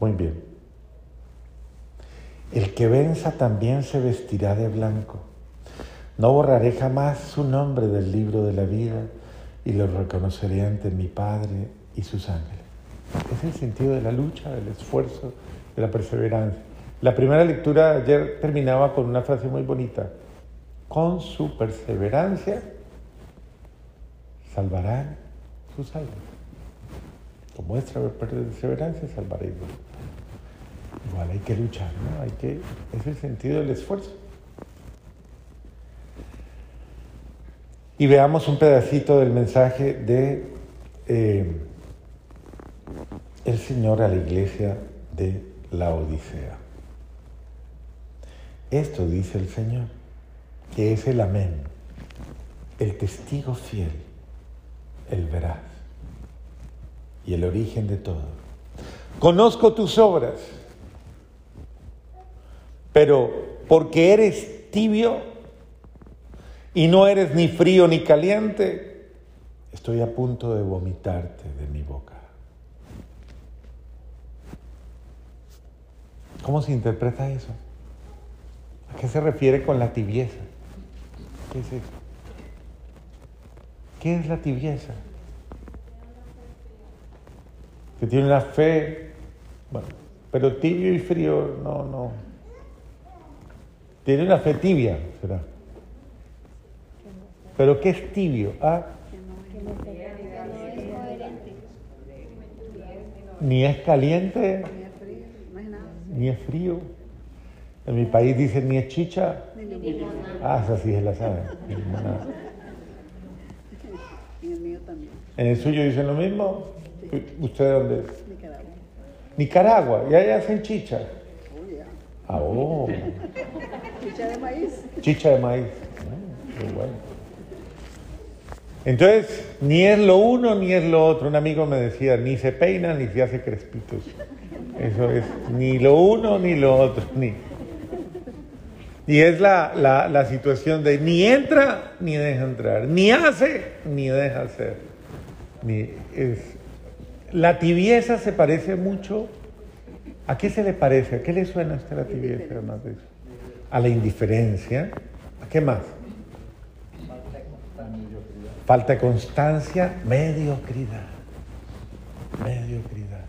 Muy bien. El que venza también se vestirá de blanco. No borraré jamás su nombre del libro de la vida y lo reconoceré ante mi Padre y sus ángeles. Es el sentido de la lucha, del esfuerzo, de la perseverancia. La primera lectura ayer terminaba con una frase muy bonita. Con su perseverancia salvarán sus almas. Con vuestra perseverancia salvaréis. Igual hay que luchar, ¿no? Hay que, es el sentido del esfuerzo. Y veamos un pedacito del mensaje de eh, el Señor a la iglesia de la Odisea. Esto dice el Señor, que es el amén, el testigo fiel, el veraz y el origen de todo. Conozco tus obras, pero porque eres tibio, y no eres ni frío ni caliente, estoy a punto de vomitarte de mi boca. ¿Cómo se interpreta eso? ¿A qué se refiere con la tibieza? ¿Qué es eso? ¿Qué es la tibieza? Que tiene una fe, bueno, pero tibio y frío, no, no. Tiene una fe tibia, será. Pero ¿qué es tibio? ¿Ah? Ni es caliente, ni es frío. En mi país dicen ni es chicha. Ah, esa sí es la saben. En el suyo dicen lo mismo. ¿Usted de dónde es? Nicaragua. Nicaragua. ¿Y ahí hacen chicha? Ah, oh. Chicha de maíz. Chicha de maíz. Ah, muy bueno. Entonces, ni es lo uno ni es lo otro. Un amigo me decía, ni se peina ni se hace crespitos. Eso es, ni lo uno ni lo otro. Ni. Y es la, la, situación de ni entra ni deja entrar, ni hace ni deja hacer. Ni es, la tibieza se parece mucho. ¿A qué se le parece? ¿A qué le suena a usted la tibieza, a la indiferencia. ¿A qué más? Falta de constancia, mediocridad. Mediocridad.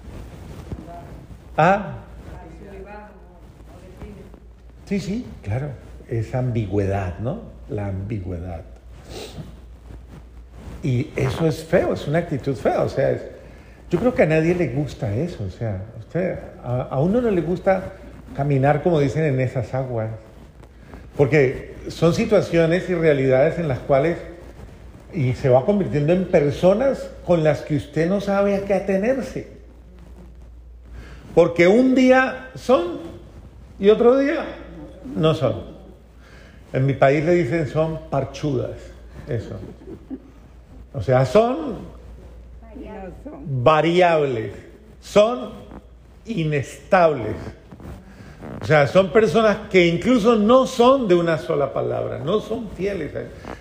Ah. Sí, sí, claro. Es ambigüedad, ¿no? La ambigüedad. Y eso es feo, es una actitud fea. O sea, yo creo que a nadie le gusta eso. O sea, usted, a, a uno no le gusta caminar como dicen en esas aguas. Porque son situaciones y realidades en las cuales y se va convirtiendo en personas con las que usted no sabe a qué atenerse. Porque un día son y otro día no son. En mi país le dicen son parchudas, eso. O sea, son variables, son inestables. O sea, son personas que incluso no son de una sola palabra, no son fieles,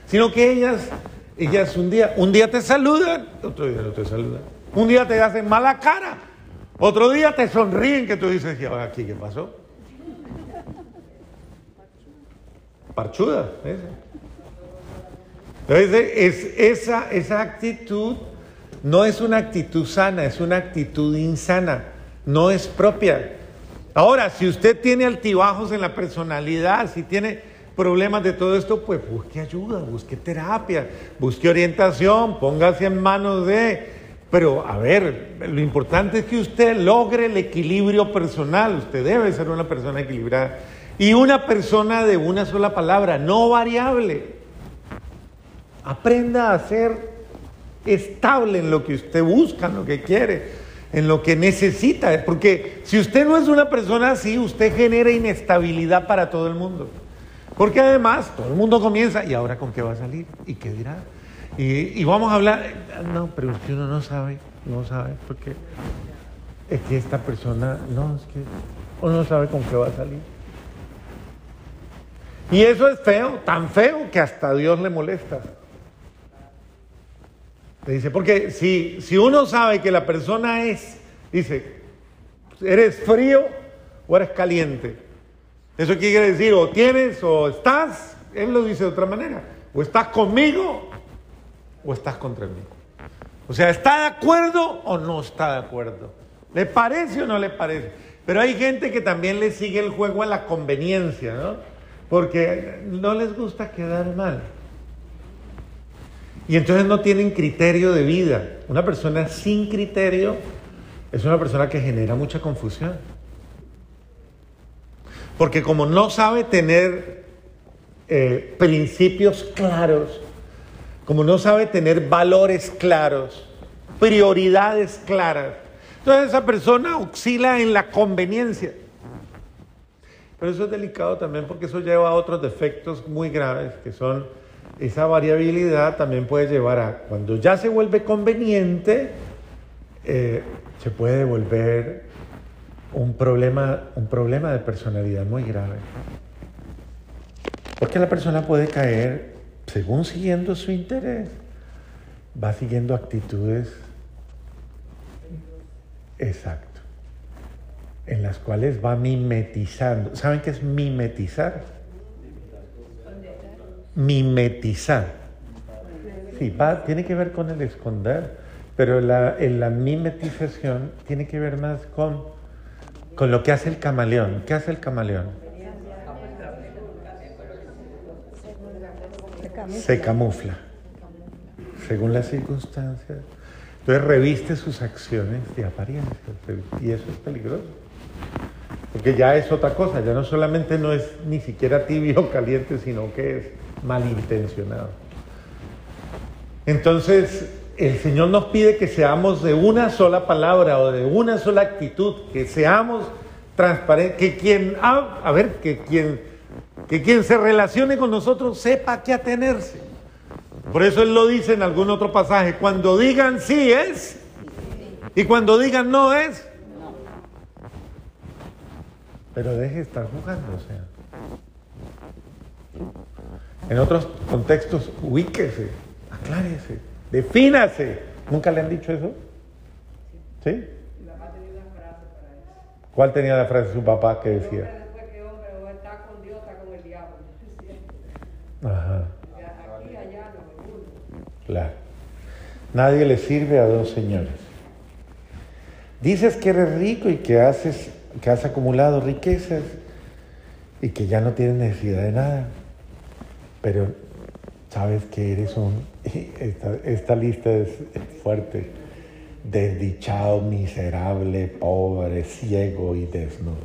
sino que ellas ellas un día, un día te saludan, otro día no te saludan. Un día te hacen mala cara, otro día te sonríen que tú dices, aquí qué pasó. Parchuda, Entonces, es, esa, esa actitud no es una actitud sana, es una actitud insana, no es propia. Ahora, si usted tiene altibajos en la personalidad, si tiene problemas de todo esto, pues busque ayuda, busque terapia, busque orientación, póngase en manos de... Pero a ver, lo importante es que usted logre el equilibrio personal, usted debe ser una persona equilibrada y una persona de una sola palabra, no variable. Aprenda a ser estable en lo que usted busca, en lo que quiere, en lo que necesita, porque si usted no es una persona así, usted genera inestabilidad para todo el mundo. Porque además todo el mundo comienza, ¿y ahora con qué va a salir? ¿Y qué dirá? Y, vamos a hablar, no, pero usted uno no sabe, no sabe, porque es que esta persona, no, es que uno no sabe con qué va a salir. Y eso es feo, tan feo que hasta Dios le molesta. Le dice, porque si, si uno sabe que la persona es, dice, ¿eres frío o eres caliente? Eso quiere decir, o tienes o estás, él lo dice de otra manera, o estás conmigo o estás contra mí. O sea, ¿está de acuerdo o no está de acuerdo? ¿Le parece o no le parece? Pero hay gente que también le sigue el juego a la conveniencia, ¿no? Porque no les gusta quedar mal. Y entonces no tienen criterio de vida. Una persona sin criterio es una persona que genera mucha confusión. Porque como no sabe tener eh, principios claros, como no sabe tener valores claros, prioridades claras, entonces esa persona oscila en la conveniencia. Pero eso es delicado también porque eso lleva a otros defectos muy graves, que son esa variabilidad también puede llevar a, cuando ya se vuelve conveniente, eh, se puede volver un problema, un problema de personalidad muy grave. Porque la persona puede caer, según siguiendo su interés, va siguiendo actitudes exacto, en las cuales va mimetizando. ¿Saben qué es mimetizar? Mimetizar. Sí, va, tiene que ver con el esconder, pero la, en la mimetización tiene que ver más con con lo que hace el camaleón. ¿Qué hace el camaleón? Se camufla. Según las circunstancias. Entonces reviste sus acciones de apariencia. Y eso es peligroso. Porque ya es otra cosa. Ya no solamente no es ni siquiera tibio o caliente, sino que es malintencionado. Entonces, el Señor nos pide que seamos de una sola palabra o de una sola actitud, que seamos transparentes, que quien, a ver, que quien, que quien se relacione con nosotros sepa qué atenerse. Por eso Él lo dice en algún otro pasaje, cuando digan sí es y cuando digan no es. Pero deje de estar jugando, o sea. En otros contextos, ubíquese, aclárese. Defínase. ¿Nunca le han dicho eso? ¿Sí? ¿Cuál tenía la frase de su papá que decía? Ajá. Claro. Nadie le sirve a dos señores. Dices que eres rico y que, haces, que has acumulado riquezas y que ya no tienes necesidad de nada. Pero sabes que eres un... Esta, esta lista es fuerte. Desdichado, miserable, pobre, ciego y desnudo.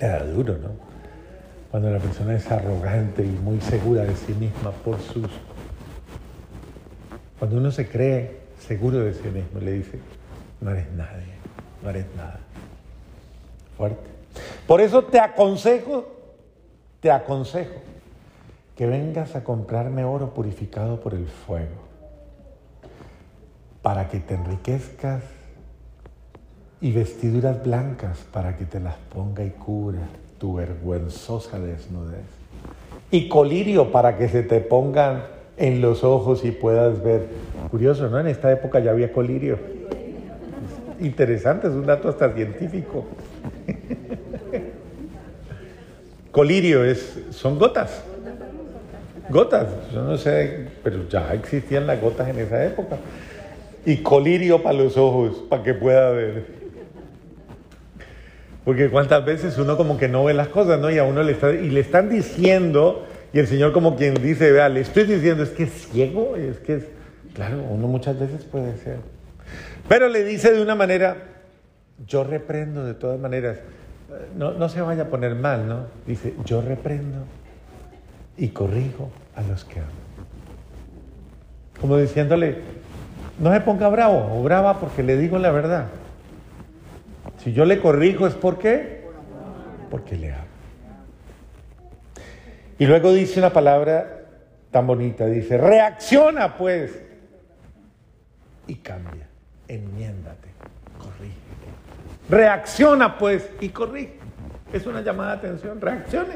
Le da duro, ¿no? Cuando la persona es arrogante y muy segura de sí misma por sus... Cuando uno se cree seguro de sí mismo, le dice, no eres nadie, no eres nada. Fuerte. Por eso te aconsejo, te aconsejo que vengas a comprarme oro purificado por el fuego, para que te enriquezcas y vestiduras blancas para que te las ponga y cubra tu vergüenzosa desnudez. Y colirio para que se te pongan en los ojos y puedas ver. Curioso, ¿no? En esta época ya había colirio. Interesante, es un dato hasta científico. Colirio es, son gotas. Gotas, yo no sé, pero ya existían las gotas en esa época. Y colirio para los ojos, para que pueda ver. Porque cuántas veces uno como que no ve las cosas, ¿no? Y a uno le, está, y le están diciendo, y el Señor como quien dice, vea, le estoy diciendo, es que es ciego, es que es... Claro, uno muchas veces puede ser. Pero le dice de una manera, yo reprendo de todas maneras no, se vaya a poner mal, ¿no? Dice, yo reprendo y corrijo a los que amo. Como diciéndole, no se ponga bravo o brava porque le digo la verdad. Si yo le corrijo es porque, porque le amo. Y luego dice una palabra tan bonita, dice, reacciona pues y cambia, enmiéndate, corrige. Reacciona pues y corrige. Es una llamada de atención, reaccione.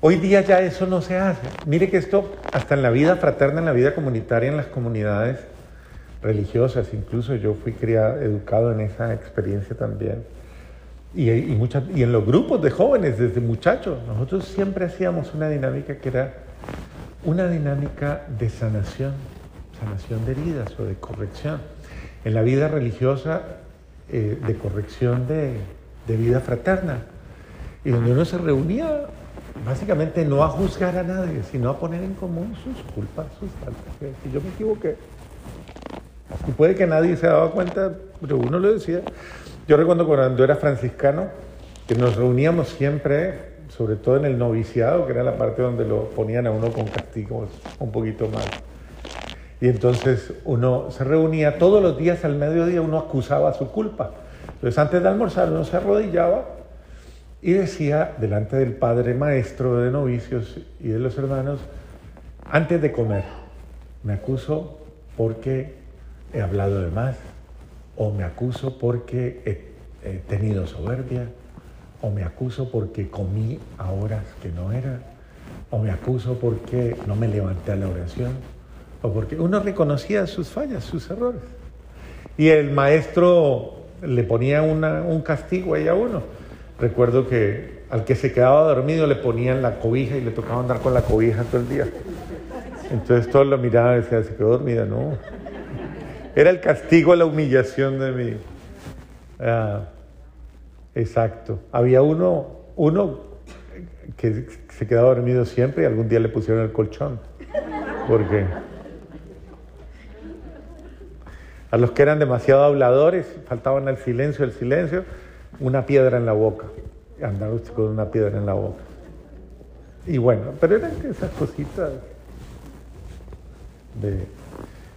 Hoy día ya eso no se hace. Mire que esto, hasta en la vida fraterna, en la vida comunitaria, en las comunidades religiosas, incluso yo fui criado, educado en esa experiencia también. Y, en los grupos de jóvenes, desde muchachos, nosotros siempre hacíamos una dinámica que era una dinámica de sanación, sanación de heridas o de corrección en la vida religiosa eh, de corrección de, vida fraterna, y donde uno se reunía básicamente no a juzgar a nadie, sino a poner en común sus culpas, sus faltas. Si yo me equivoqué, y puede que nadie se daba cuenta, pero uno lo decía. Yo recuerdo cuando era franciscano, que nos reuníamos siempre, sobre todo en el noviciado, que era la parte donde lo ponían a uno con castigos un poquito más y entonces uno se reunía todos los días al mediodía, uno acusaba su culpa. Entonces antes de almorzar uno se arrodillaba y decía delante del padre maestro de novicios y de los hermanos, antes de comer, me acuso porque he hablado de más, o me acuso porque he, tenido soberbia, o me acuso porque comí a horas que no era, o me acuso porque no me levanté a la oración o porque uno reconocía sus fallas, sus errores. Y el maestro le ponía un castigo ahí a uno. Recuerdo que al que se quedaba dormido le ponían la cobija y le tocaba andar con la cobija todo el día. Entonces todos lo miraban y decían, se quedó dormida, no. Era el castigo, la humillación de mí. Ah, exacto. Había uno, uno que se quedaba dormido siempre y algún día le pusieron el colchón. Porque a los que eran demasiado habladores, faltaban el silencio, el silencio, una piedra en la boca. Usted con una piedra en la boca. Y bueno, pero eran esas cositas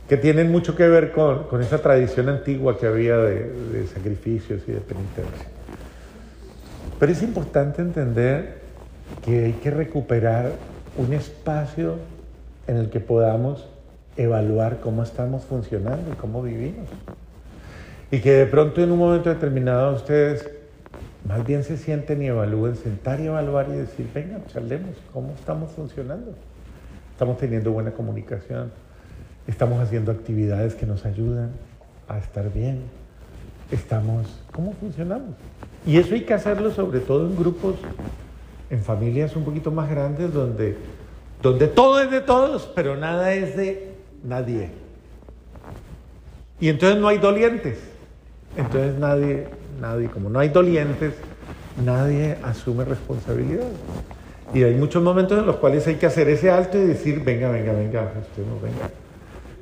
que tienen mucho que ver con, esa tradición antigua que había de, de sacrificios y de penitencia. Pero es importante entender que hay que recuperar un espacio en el que podamos evaluar cómo estamos funcionando y cómo vivimos. Y que de pronto en un momento determinado ustedes más bien se sienten y evalúen, sentar y evaluar y decir, venga, charlemos, ¿cómo estamos funcionando? Estamos teniendo buena comunicación, estamos haciendo actividades que nos ayudan a estar bien, estamos, ¿cómo funcionamos? Y eso hay que hacerlo sobre todo en grupos en familias un poquito más grandes donde, donde todo es de todos, pero nada es de nadie. Y entonces no hay dolientes. Entonces nadie, nadie, como no hay dolientes, nadie asume responsabilidad. Y hay muchos momentos en los cuales hay que hacer ese alto y decir, venga, venga, venga, usted no venga.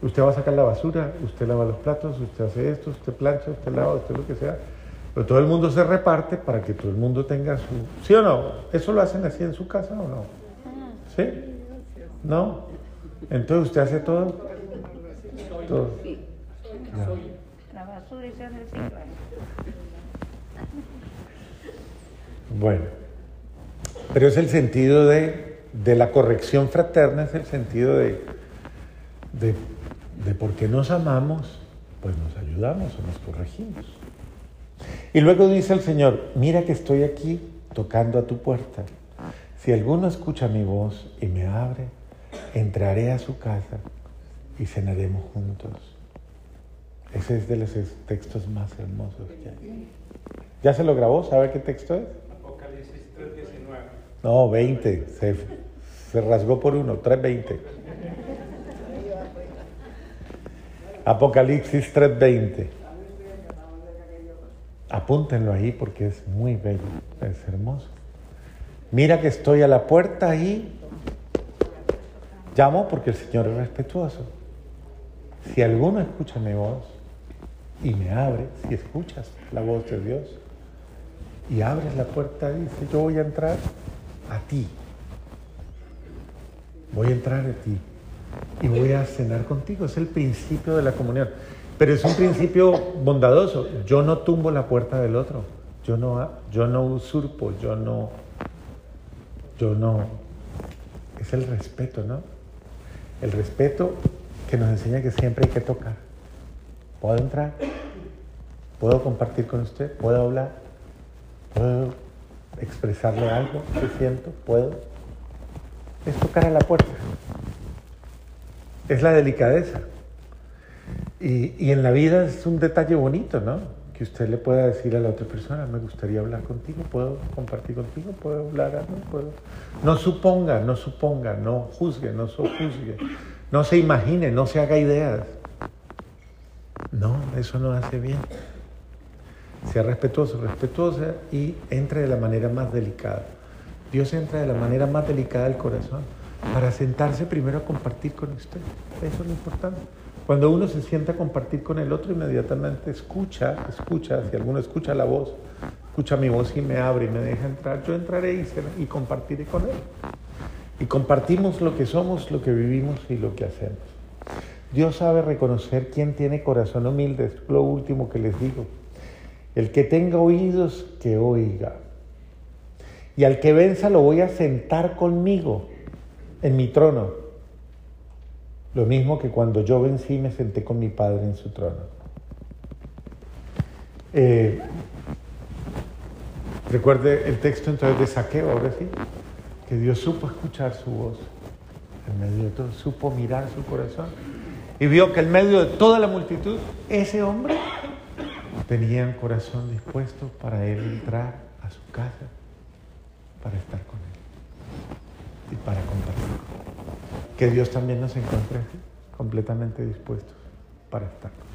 Usted va a sacar la basura, usted lava los platos, usted hace esto, usted plancha, usted lava, usted lo que sea. Pero todo el mundo se reparte para que todo el mundo tenga su... ¿Sí o no? ¿Eso lo hacen así en su casa o no? ¿Sí? ¿No? Entonces usted hace todo. Todo. Bueno, pero es el sentido de, de, la corrección fraterna, es el sentido de, de, de por qué nos amamos, pues nos ayudamos o nos corregimos. Y luego dice el Señor, mira que estoy aquí tocando a tu puerta. Si alguno escucha mi voz y me abre, entraré a su casa y cenaremos juntos. Ese es de los textos más hermosos que hay. ¿Ya se lo grabó? ¿Sabe qué texto es? Apocalipsis 3.19. No, 20. Se, se rasgó por uno, 3.20. Apocalipsis 3.20. Apúntenlo ahí porque es muy bello, es hermoso. Mira que estoy a la puerta y llamo porque el Señor es respetuoso. Si alguno escucha mi voz y me abre, si escuchas la voz de Dios y abres la puerta, dice, yo voy a entrar a ti. Voy a entrar a ti y voy a cenar contigo. Es el principio de la comunión. Pero es un principio bondadoso. Yo no tumbo la puerta del otro. Yo no, yo no usurpo, yo no, yo no. Es el respeto, ¿no? El respeto que nos enseña que siempre hay que tocar. ¿Puedo entrar? ¿Puedo compartir con usted? ¿Puedo hablar? ¿Puedo expresarle algo que siento? ¿Puedo? Es tocar a la puerta. Es la delicadeza. Y, y, en la vida es un detalle bonito, ¿no? Que usted le pueda decir a la otra persona, me gustaría hablar contigo, puedo compartir contigo, puedo hablar, no puedo. No suponga, no suponga, no juzgue, no sojuzgue, no se imagine, no se haga ideas. No, eso no hace bien. Sea respetuoso, respetuosa y entre de la manera más delicada. Dios entra de la manera más delicada del corazón para sentarse primero a compartir con usted. Eso es lo importante. Cuando uno se sienta a compartir con el otro, inmediatamente escucha, escucha, si alguno escucha la voz, escucha mi voz y me abre y me deja entrar, yo entraré y, y compartiré con él. Y compartimos lo que somos, lo que vivimos y lo que hacemos. Dios sabe reconocer quién tiene corazón humilde, es lo último que les digo. El que tenga oídos, que oiga. Y al que venza lo voy a sentar conmigo en mi trono lo mismo que cuando yo vencí me senté con mi padre en su trono. Eh, recuerde el texto entonces de Saqueo, ahora sí, que Dios supo escuchar su voz en medio de todo, supo mirar su corazón y vio que en medio de toda la multitud, ese hombre tenía un corazón dispuesto para él entrar a su casa, para estar con él y para compartir que Dios también nos encuentre completamente dispuestos para estar con